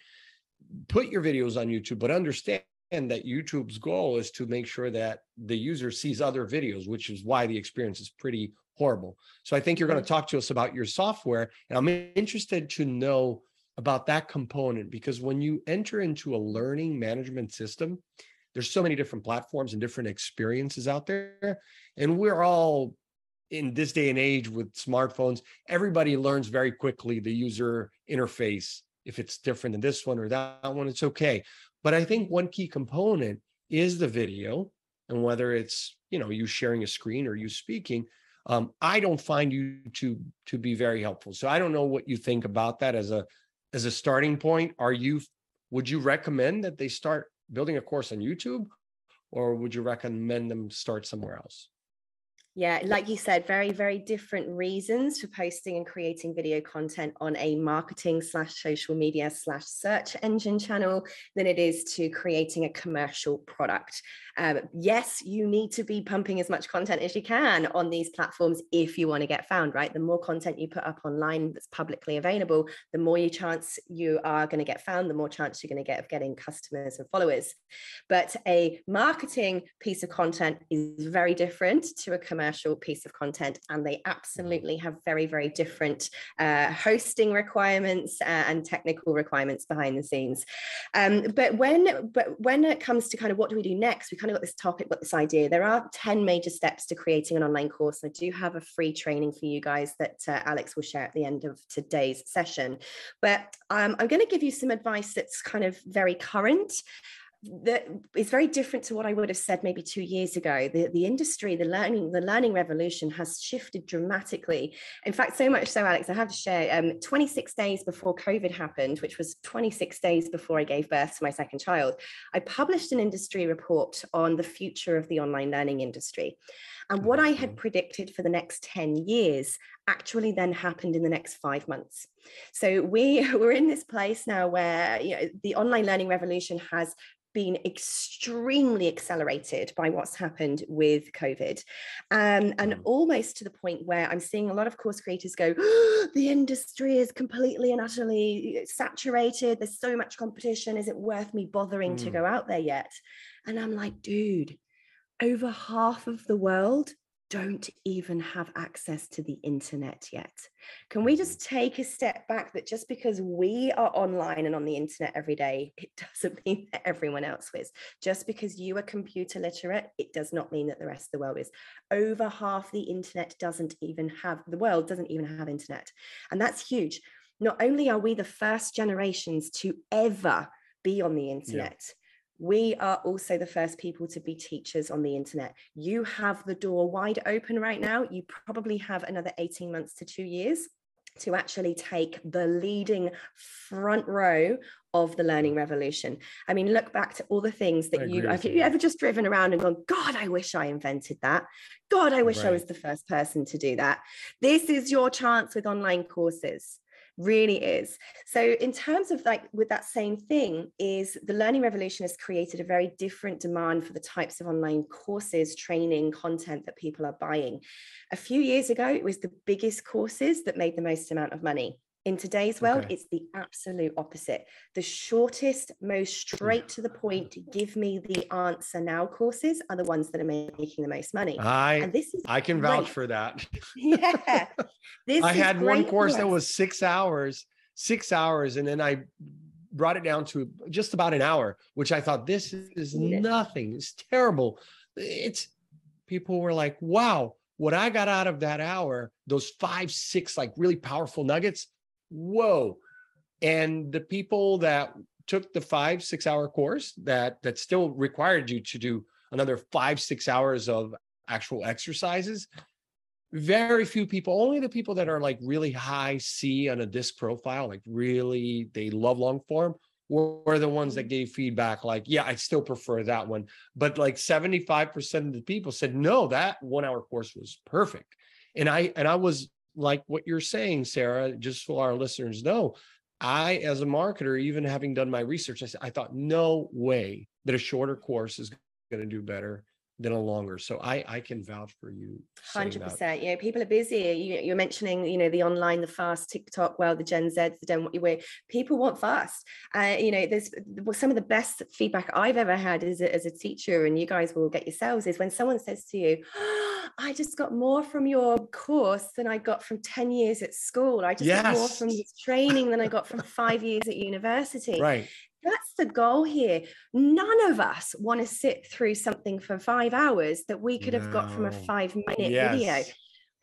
Put your videos on YouTube, but understand that YouTube's goal is to make sure that the user sees other videos, which is why the experience is pretty horrible. So I think you're going to talk to us about your software, and I'm interested to know about that component because when you enter into a learning management system, there's so many different platforms and different experiences out there. And we're all in this day and age with smartphones everybody learns very quickly the user interface if it's different than this one or that one it's okay. But i think one key component is the video and whether it's you know you sharing a screen or you speaking um, i don't find you to to be very helpful. So i don't know what you think about that as a as a starting point. Are you would you recommend that they start building a course on YouTube, or would you recommend them start somewhere else? Yeah, like you said, very, very different reasons for posting and creating video content on a marketing slash social media slash search engine channel than it is to creating a commercial product. Um, yes, you need to be pumping as much content as you can on these platforms if you want to get found, right? The more content you put up online that's publicly available, the more you chance you are going to get found, the more chance you're going to get of getting customers and followers. But a marketing piece of content is very different to a commercial piece of content, and they absolutely have very, very different uh, hosting requirements uh, and technical requirements behind the scenes. Um, but when but when it comes to kind of what do we do next, we kind of got this topic, got this idea. There are 10 major steps to creating an online course. I do have a free training for you guys that uh, Alex will share at the end of today's session. But um, I'm going to give you some advice that's kind of very current that is very different to what I would have said maybe two years ago. The, the industry, the learning, the learning revolution has shifted dramatically. In fact, so much so, Alex, I have to share. Um, 26 days before COVID happened, which was 26 days before I gave birth to my second child, I published an industry report on the future of the online learning industry. And what I had mm-hmm. predicted for the next 10 years actually then happened in the next five months. So we, we're in this place now where you know, the online learning revolution has been extremely accelerated by what's happened with COVID. Um, and mm. almost to the point where I'm seeing a lot of course creators go, oh, the industry is completely and utterly saturated. There's so much competition. Is it worth me bothering mm. to go out there yet? And I'm like, dude, over half of the world don't even have access to the internet yet. Can we just mm-hmm. take a step back that just because we are online and on the internet every day, it doesn't mean that everyone else is. Just because you are computer literate, it does not mean that the rest of the world is. Over half the internet doesn't even have, the world doesn't even have internet. And that's huge. Not only are we the first generations to ever be on the internet, yeah we are also the first people to be teachers on the internet. You have the door wide open right now. You probably have another 18 months to two years to actually take the leading front row of the learning revolution. I mean, look back to all the things that you have you ever just driven around and gone, God, I wish I invented that. God, I wish right. I was the first person to do that. This is your chance with online courses really is. So in terms of like with that same thing is the learning revolution has created a very different demand for the types of online courses training content that people are buying. A few years ago it was the biggest courses that made the most amount of money in today's world, okay. it's the absolute opposite. The shortest, most straight to the point, give me the answer now courses are the ones that are making the most money. I and this is I can great. vouch for that. yeah. This I had one course that was six hours, six hours, and then I brought it down to just about an hour, which I thought this is nothing. It's terrible. It's people were like, wow, what I got out of that hour, those five, six like really powerful nuggets, whoa. And the people that took the five, six hour course that that still required you to do another five, six hours of actual exercises. Very few people, only the people that are like really high C on a disc profile, like really they love long form, were the ones that gave feedback like, yeah, I still prefer that one. But like 75% of the people said, no, that one hour course was perfect. And I and I was like what you're saying, Sarah, just so our listeners know, I, as a marketer, even having done my research, I, I thought, no way that a shorter course is going to do better than a longer. So I I can vouch for you. Hundred percent. Yeah, people are busy. You, you're mentioning, you know, the online, the fast TikTok, well, the Gen Zs, the Gen what you wear. People want fast. Uh, you know, there's some of the best feedback I've ever had as a, as a teacher, and you guys will get yourselves is when someone says to you, oh, "I just got more from your course than I got from ten years at school. I just yes. got more from this training than I got from five years at university." Right that's the goal here. None of us want to sit through something for five hours that we could have got from a five minute yes. video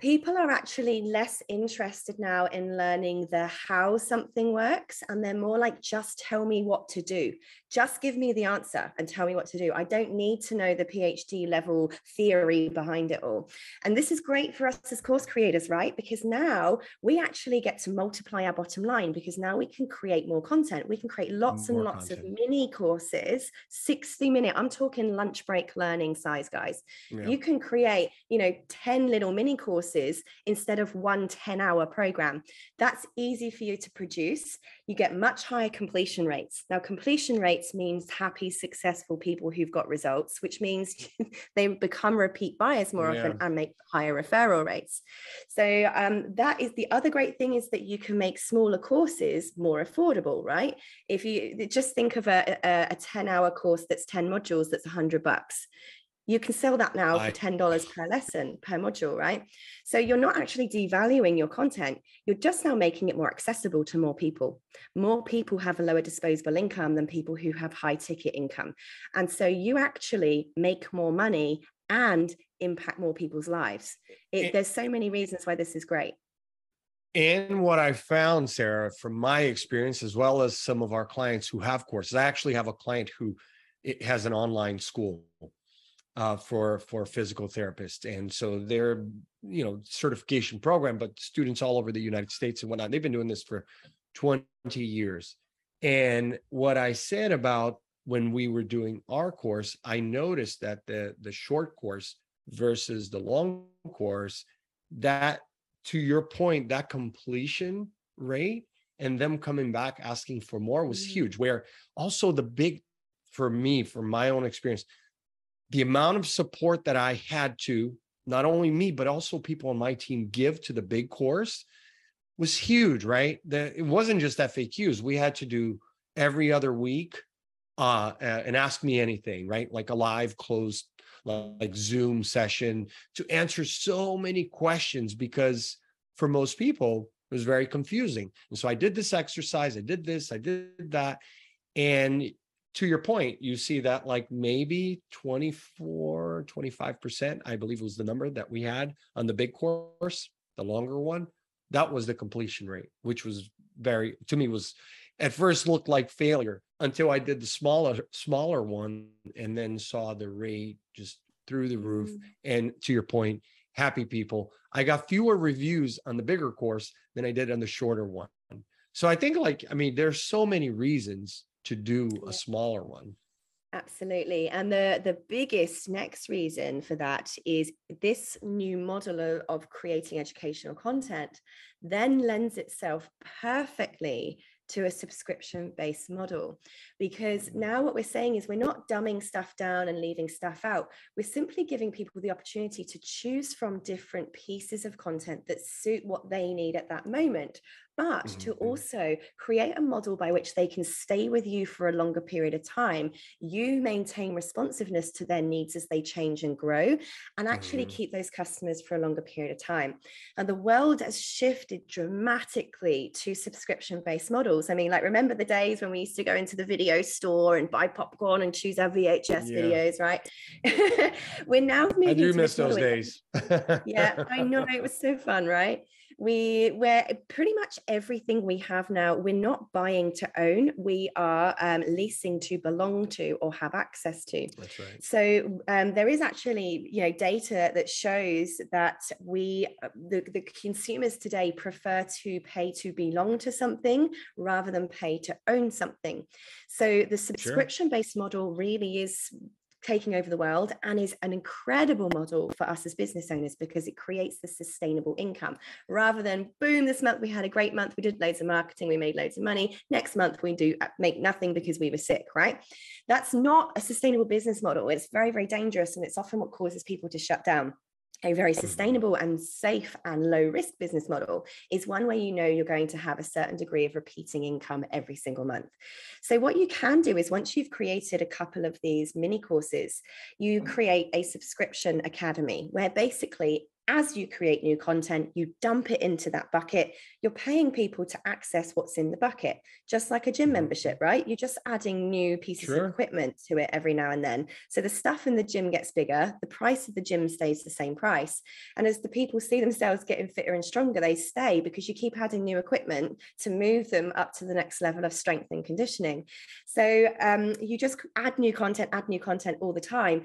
people are actually less interested now in learning the how something works and they're more like just tell me what to do just give me the answer and tell me what to do i don't need to know the phd level theory behind it all and this is great for us as course creators right because now we actually get to multiply our bottom line because now we can create more content we can create lots more and lots content. of mini courses 60 minute i'm talking lunch break learning size guys yeah. you can create you know 10 little mini courses courses instead of one 10 hour program. That's easy for you to produce. You get much higher completion rates. Now, completion rates means happy, successful people who've got results, which means they become repeat buyers more yeah. often and make higher referral rates. So, um, that is the other great thing is that you can make smaller courses more affordable, right? If you just think of a, a, a 10 hour course that's 10 modules, that's 100 bucks you can sell that now for $10 per lesson per module right? So you're not actually devaluing your content. You're just now making it more accessible to more people. More people have a lower disposable income than people who have high ticket income. And so you actually make more money and impact more people's lives. It, there's so many reasons why this is great. And what I found, Sarah, from my experience, as well as some of our clients who have courses, I actually have a client who has an online school uh, for for physical therapists, and so they're you know certification program, but students all over the United States and whatnot. They've been doing this for 20 years. And what I said about when we were doing our course, I noticed that the the short course versus the long course, that to your point, that completion rate and them coming back asking for more was mm-hmm. huge. Where also the big for me, from my own experience, the amount of support that I had to not only me, but also people on my team give to the big course was huge, right? It wasn't just FAQs. We had to do every other week uh, and ask me anything, right? Like a live closed like Zoom session to answer so many questions because for most people it was very confusing. And so I did this exercise, I did this, I did that. And to your point, you see that like maybe 24, 25%, I believe was the number that we had on the big course, the longer one. That was the completion rate, which was very, to me, was at first looked like failure until I did the smaller, smaller one and then saw the rate just through the roof. Mm. And to your point, happy people. I got fewer reviews on the bigger course than I did on the shorter one. So I think like, I mean, there's so many reasons to do a smaller one. Absolutely. And the, the biggest next reason for that is this new model of, of creating educational content then lends itself perfectly to a subscription based model. Because mm-hmm. now what we're saying is we're not dumbing stuff down and leaving stuff out. We're simply giving people the opportunity to choose from different pieces of content that suit what they need at that moment but mm-hmm. to also create a model by which they can stay with you for a longer period of time. You maintain responsiveness to their needs as they change and grow, and actually mm-hmm. keep those customers for a longer period of time. And the world has shifted dramatically to subscription based models. I mean, like, remember the days when we used to go into the video store and buy popcorn and choose our VHS yeah. videos, right? We're now moving. I do miss those days. yeah, I know. It was so fun, right? We where pretty much everything we have now we're not buying to own we are um, leasing to belong to or have access to. That's right. So um, there is actually you know data that shows that we uh, the, the consumers today prefer to pay to belong to something rather than pay to own something. So the subscription based model really is taking over the world and is an incredible model for us as business owners because it creates the sustainable income. Rather than boom this month we had a great month we did loads of marketing we made loads of money next month we do uh, make nothing because we were sick right? That's not a sustainable business model. It's very very dangerous and it's often what causes people to shut down a very mm-hmm. sustainable and safe and low risk business model is one where you know you're going to have a certain degree of repeating income every single month. So, what you can do is once you've created a couple of these mini courses, you mm. create a subscription academy where basically as you create new content, you dump it into that bucket. You're paying people to access what's in the bucket, just like a gym mm-hmm. membership, right? You're just adding new pieces sure. of equipment to it every now and then. So the stuff in the gym gets bigger, the price of the gym stays the same price. And as the people see themselves getting fitter and stronger, they stay because you keep adding new equipment to move them up to the next level of strength and conditioning. So um, you just add new content, add new content all the time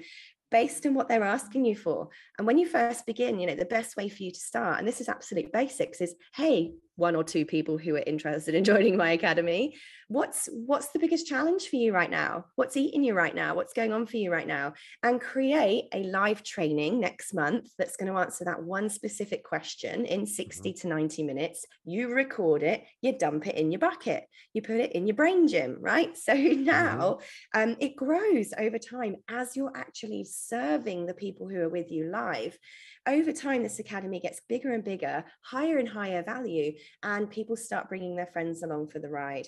based on what they're asking you for. And when you first begin, you know, the best way for you to start, and this is absolute basics, is hey, one or two people who are interested in joining my academy what's what's the biggest challenge for you right now? What's eating you right now? What's going on for you right now? And create a live training next month that's going to answer that one specific question in 60 mm-hmm. to 90 minutes. You record it you dump it in your bucket. You put it in your brain gym right? So now mm-hmm. um, it grows over time as you're actually serving the people who are with you live. Over time this academy gets bigger and bigger higher and higher value and people start bringing their friends along for the ride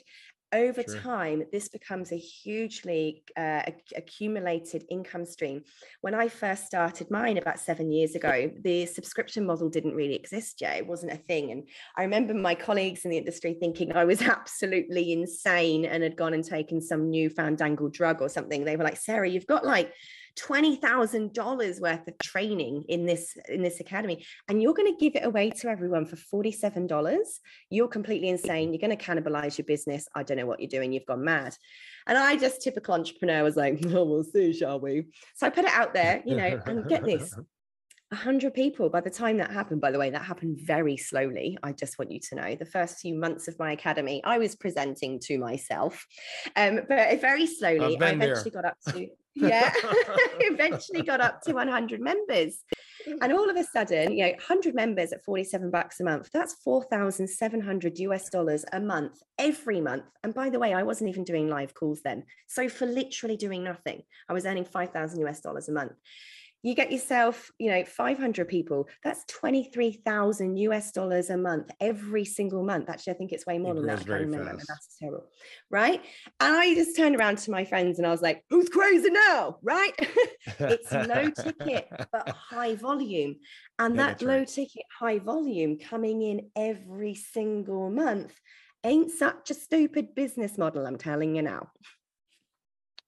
over sure. time this becomes a hugely uh, accumulated income stream. When i first started mine about seven years ago the subscription model didn't really exist yet. It wasn't a thing. And i remember my colleagues in the industry thinking i was absolutely insane and had gone and taken some new fandangled drug or something. They were like sarah you've got like $20,000 worth of training in this in this academy and you're going to give it away to everyone for $47 you're completely insane. You're going to cannibalize your business. I don't know what you're doing. You've gone mad. And i just typical entrepreneur was like oh, we'll see shall we? So i put it out there you know and get this 100 people by the time that happened by the way that happened very slowly i just want you to know. The first few months of my academy i was presenting to myself um, but very slowly i eventually there. got up to yeah. Eventually got up to 100 members. And all of a sudden you know 100 members at 47 bucks a month that's 4700 us dollars a month every month. And by the way i wasn't even doing live calls then. So for literally doing nothing i was earning 5000 us dollars a month you get yourself, you know, 500 people, that's 23,000 US dollars a month every single month. Actually, I think it's way more it than that. I can't remember. Fast. That's terrible. Right. And I just turned around to my friends and I was like, who's crazy now? Right. it's low ticket, but high volume. And yeah, that low right. ticket, high volume coming in every single month ain't such a stupid business model. I'm telling you now.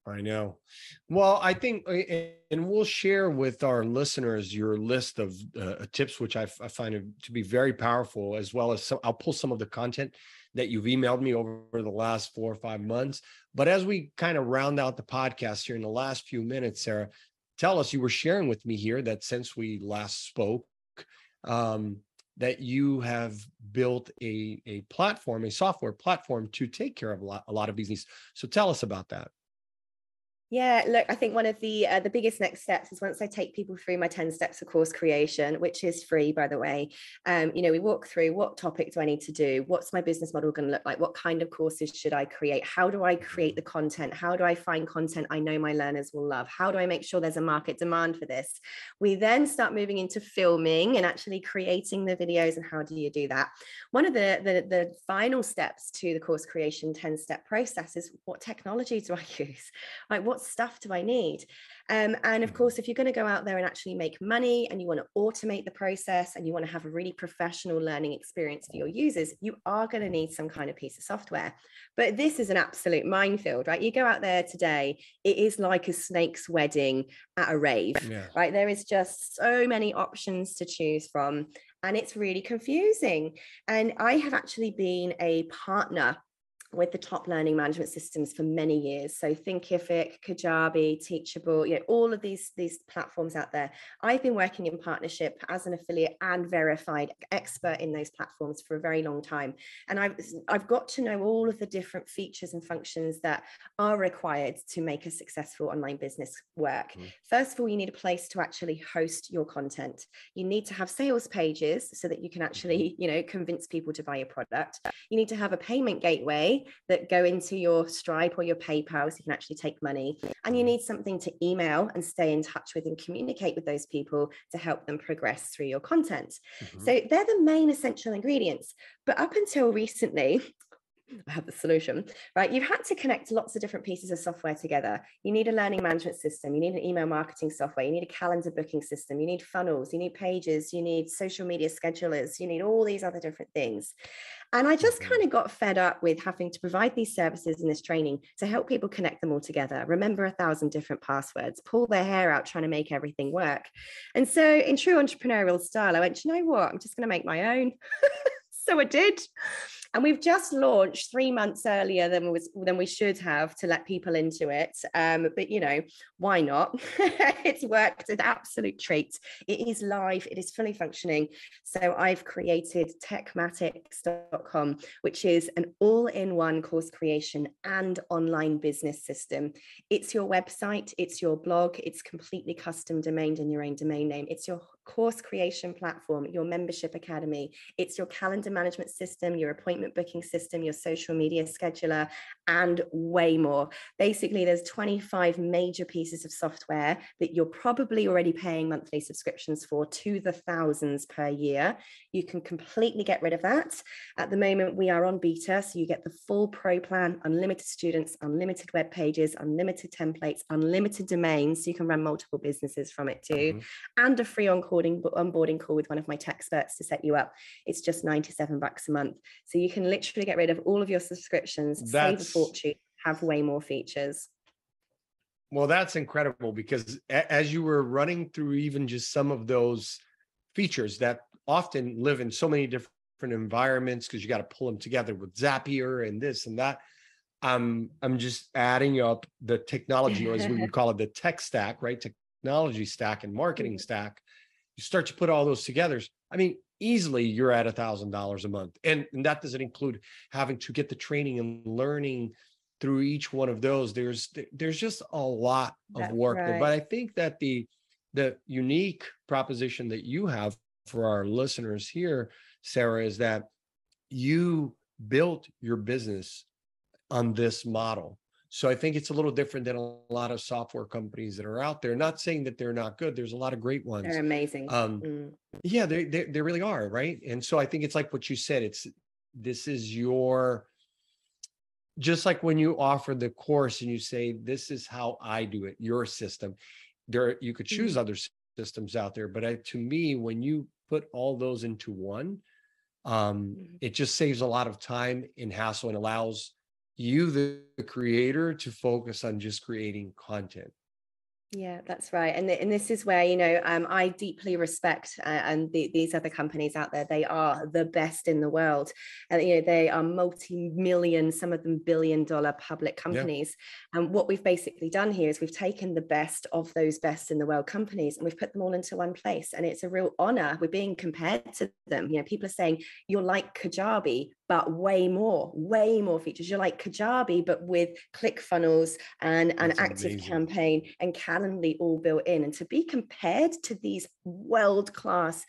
I know. Well, I think, and we'll share with our listeners your list of uh, tips, which I, I find to be very powerful, as well as some, I'll pull some of the content that you've emailed me over the last four or five months. But as we kind of round out the podcast here in the last few minutes, Sarah, tell us you were sharing with me here that since we last spoke, um, that you have built a, a platform, a software platform to take care of a lot, a lot of these needs. So tell us about that. Yeah, look, I think one of the uh, the biggest next steps is once I take people through my 10 steps of course creation, which is free by the way. Um, you know, we walk through what topic do I need to do? What's my business model going to look like? What kind of courses should I create? How do I create the content? How do I find content I know my learners will love? How do I make sure there's a market demand for this? We then start moving into filming and actually creating the videos and how do you do that? One of the the, the final steps to the course creation 10 step process is what technology do I use? Like what's stuff do I need? Um, and of mm-hmm. course, if you're going to go out there and actually make money and you want to automate the process and you want to have a really professional learning experience for your users, you are going to need some kind of piece of software. But this is an absolute minefield, right? You go out there today, it is like a snake's wedding at a rave, yeah. right? There is just so many options to choose from and it's really confusing. And I have actually been a partner with the top learning management systems for many years. So Thinkific, Kajabi, Teachable, you know, all of these, these platforms out there. I've been working in partnership as an affiliate and verified expert in those platforms for a very long time. And I've, I've got to know all of the different features and functions that are required to make a successful online business work. Mm. First of all, you need a place to actually host your content. You need to have sales pages so that you can actually, mm-hmm. you know, convince people to buy your product. You need to have a payment gateway that go into your Stripe or your PayPal so you can actually take money. And you need something to email and stay in touch with and communicate with those people to help them progress through your content. Mm-hmm. So they're the main essential ingredients. But up until recently, I have the solution, right? You've had to connect lots of different pieces of software together. You need a learning management system, you need an email marketing software, you need a calendar booking system, you need funnels, you need pages, you need social media schedulers, you need all these other different things. And I just mm-hmm. kind of got fed up with having to provide these services and this training to help people connect them all together, remember a thousand different passwords, pull their hair out trying to make everything work. And so, in true entrepreneurial style, I went, you know what? I'm just going to make my own. so I did and we've just launched three months earlier than was than we should have to let people into it. Um, but you know why not? It's worked an absolute treat it is live. It is fully functioning. So i've created techmatics.com which is an all-in-one course creation and online business system. It's your website. It's your blog. It's completely custom domained in your own domain name. It's your course creation platform your membership academy it's your calendar management system your appointment booking system, your social media scheduler, and way more. Basically, there's 25 major pieces of software that you're probably already paying monthly subscriptions for to the thousands per year. You can completely get rid of that. At the moment, we are on beta, so you get the full pro plan, unlimited students, unlimited web pages, unlimited templates, unlimited domains, so you can run multiple businesses from it too, mm-hmm. and a free onboarding onboarding call with one of my tech experts to set you up. It's just 97 bucks a month. So you can literally get rid of all of your subscriptions, That's... save a fortune, have way more features. Well, that's incredible because as you were running through even just some of those features that often live in so many different environments because you got to pull them together with Zapier and this and that. I'm I'm just adding up the technology, or as we would call it, the tech stack, right? Technology stack and marketing mm-hmm. stack. You start to put all those together. I mean, easily you're at a thousand dollars a month, and, and that doesn't include having to get the training and learning through each one of those. There's there's just a lot of work right. there. But I think that the the unique proposition that you have for our listeners here, Sarah, is that you built your business on this model. So I think it's a little different than a lot of software companies that are out there. Not saying that they're not good. There's a lot of great ones. They're amazing. Um, mm. Yeah, they, they they really are, right? And so I think it's like what you said. It's this is your just like when you offer the course and you say this is how I do it, your system. There you could choose mm-hmm. other systems out there, but I, to me, when you put all those into one, um, mm-hmm. it just saves a lot of time and hassle and allows you, the creator, to focus on just creating content. Yeah, that's right. And, and this is where, you know, um, I deeply respect uh, and the, these other companies out there, they are the best in the world. And, you know, they are multi-million, some of them billion dollar public companies. Yeah. And what we've basically done here is we've taken the best of those best in the world companies and we've put them all into one place. And it's a real honor. We're being compared to them. You know, people are saying, you're like Kajabi, but way more, way more features. You're like Kajabi, but with ClickFunnels and an active amazing. campaign and Calendly all built in. And to be compared to these world-class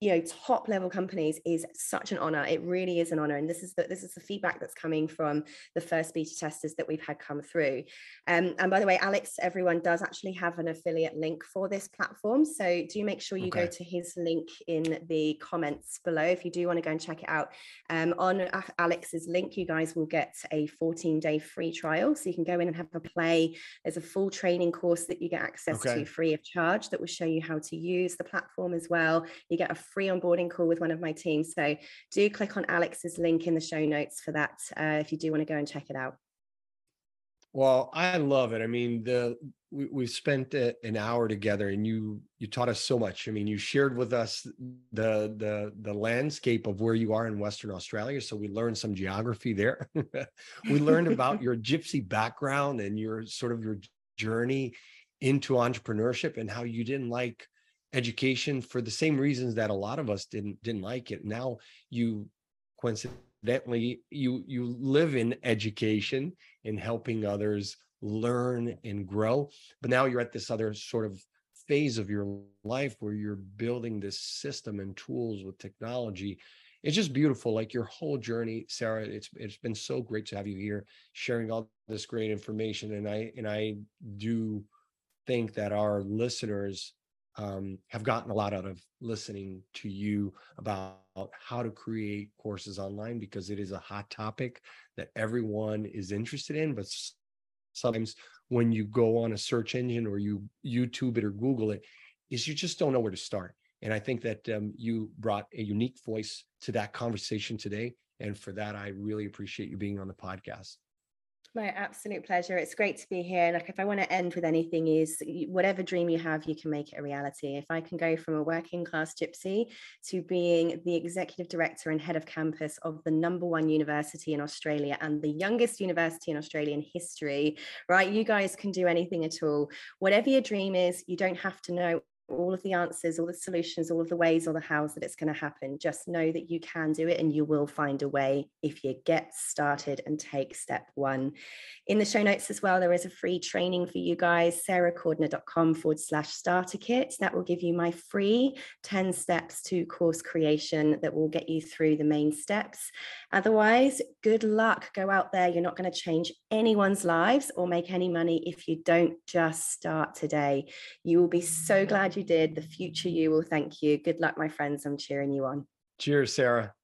you know top level companies is such an honor. It really is an honor and this is the this is the feedback that's coming from the first beta testers that we've had come through. Um, and by the way alex everyone does actually have an affiliate link for this platform so do make sure you okay. go to his link in the comments below if you do want to go and check it out. Um, on alex's link you guys will get a 14 day free trial so you can go in and have a play. There's a full training course that you get access okay. to free of charge that will show you how to use the platform as well. You get a free onboarding call with one of my team. So do click on Alex's link in the show notes for that uh, if you do want to go and check it out. Well, I love it. I mean, the we, we spent a, an hour together, and you you taught us so much. I mean, you shared with us the the the landscape of where you are in Western Australia, so we learned some geography there. we learned about your gypsy background and your sort of your journey into entrepreneurship and how you didn't like education for the same reasons that a lot of us didn't didn't like it. Now you coincidentally you you live in education and helping others learn and grow but now you're at this other sort of phase of your life where you're building this system and tools with technology. It's just beautiful like your whole journey sarah it's it's been so great to have you here sharing all this great information and i and i do think that our listeners um, have gotten a lot out of listening to you about how to create courses online because it is a hot topic that everyone is interested in. But sometimes when you go on a search engine or you YouTube it or Google it, is you just don't know where to start. And I think that um, you brought a unique voice to that conversation today. And for that, I really appreciate you being on the podcast. My absolute pleasure. It's great to be here. Like, if I want to end with anything, is whatever dream you have, you can make it a reality. If I can go from a working class gypsy to being the executive director and head of campus of the number one university in Australia and the youngest university in Australian history, right? You guys can do anything at all. Whatever your dream is, you don't have to know all of the answers, all the solutions, all of the ways or the hows that it's going to happen. Just know that you can do it and you will find a way if you get started and take step one. In the show notes as well, there is a free training for you guys, sarahcordiner.com forward slash starter kit. That will give you my free 10 steps to course creation that will get you through the main steps. Otherwise, good luck. Go out there. You're not going to change anyone's lives or make any money if you don't just start today. You will be so glad you you did. The future you will thank you. Good luck, my friends. I'm cheering you on. Cheers, Sarah.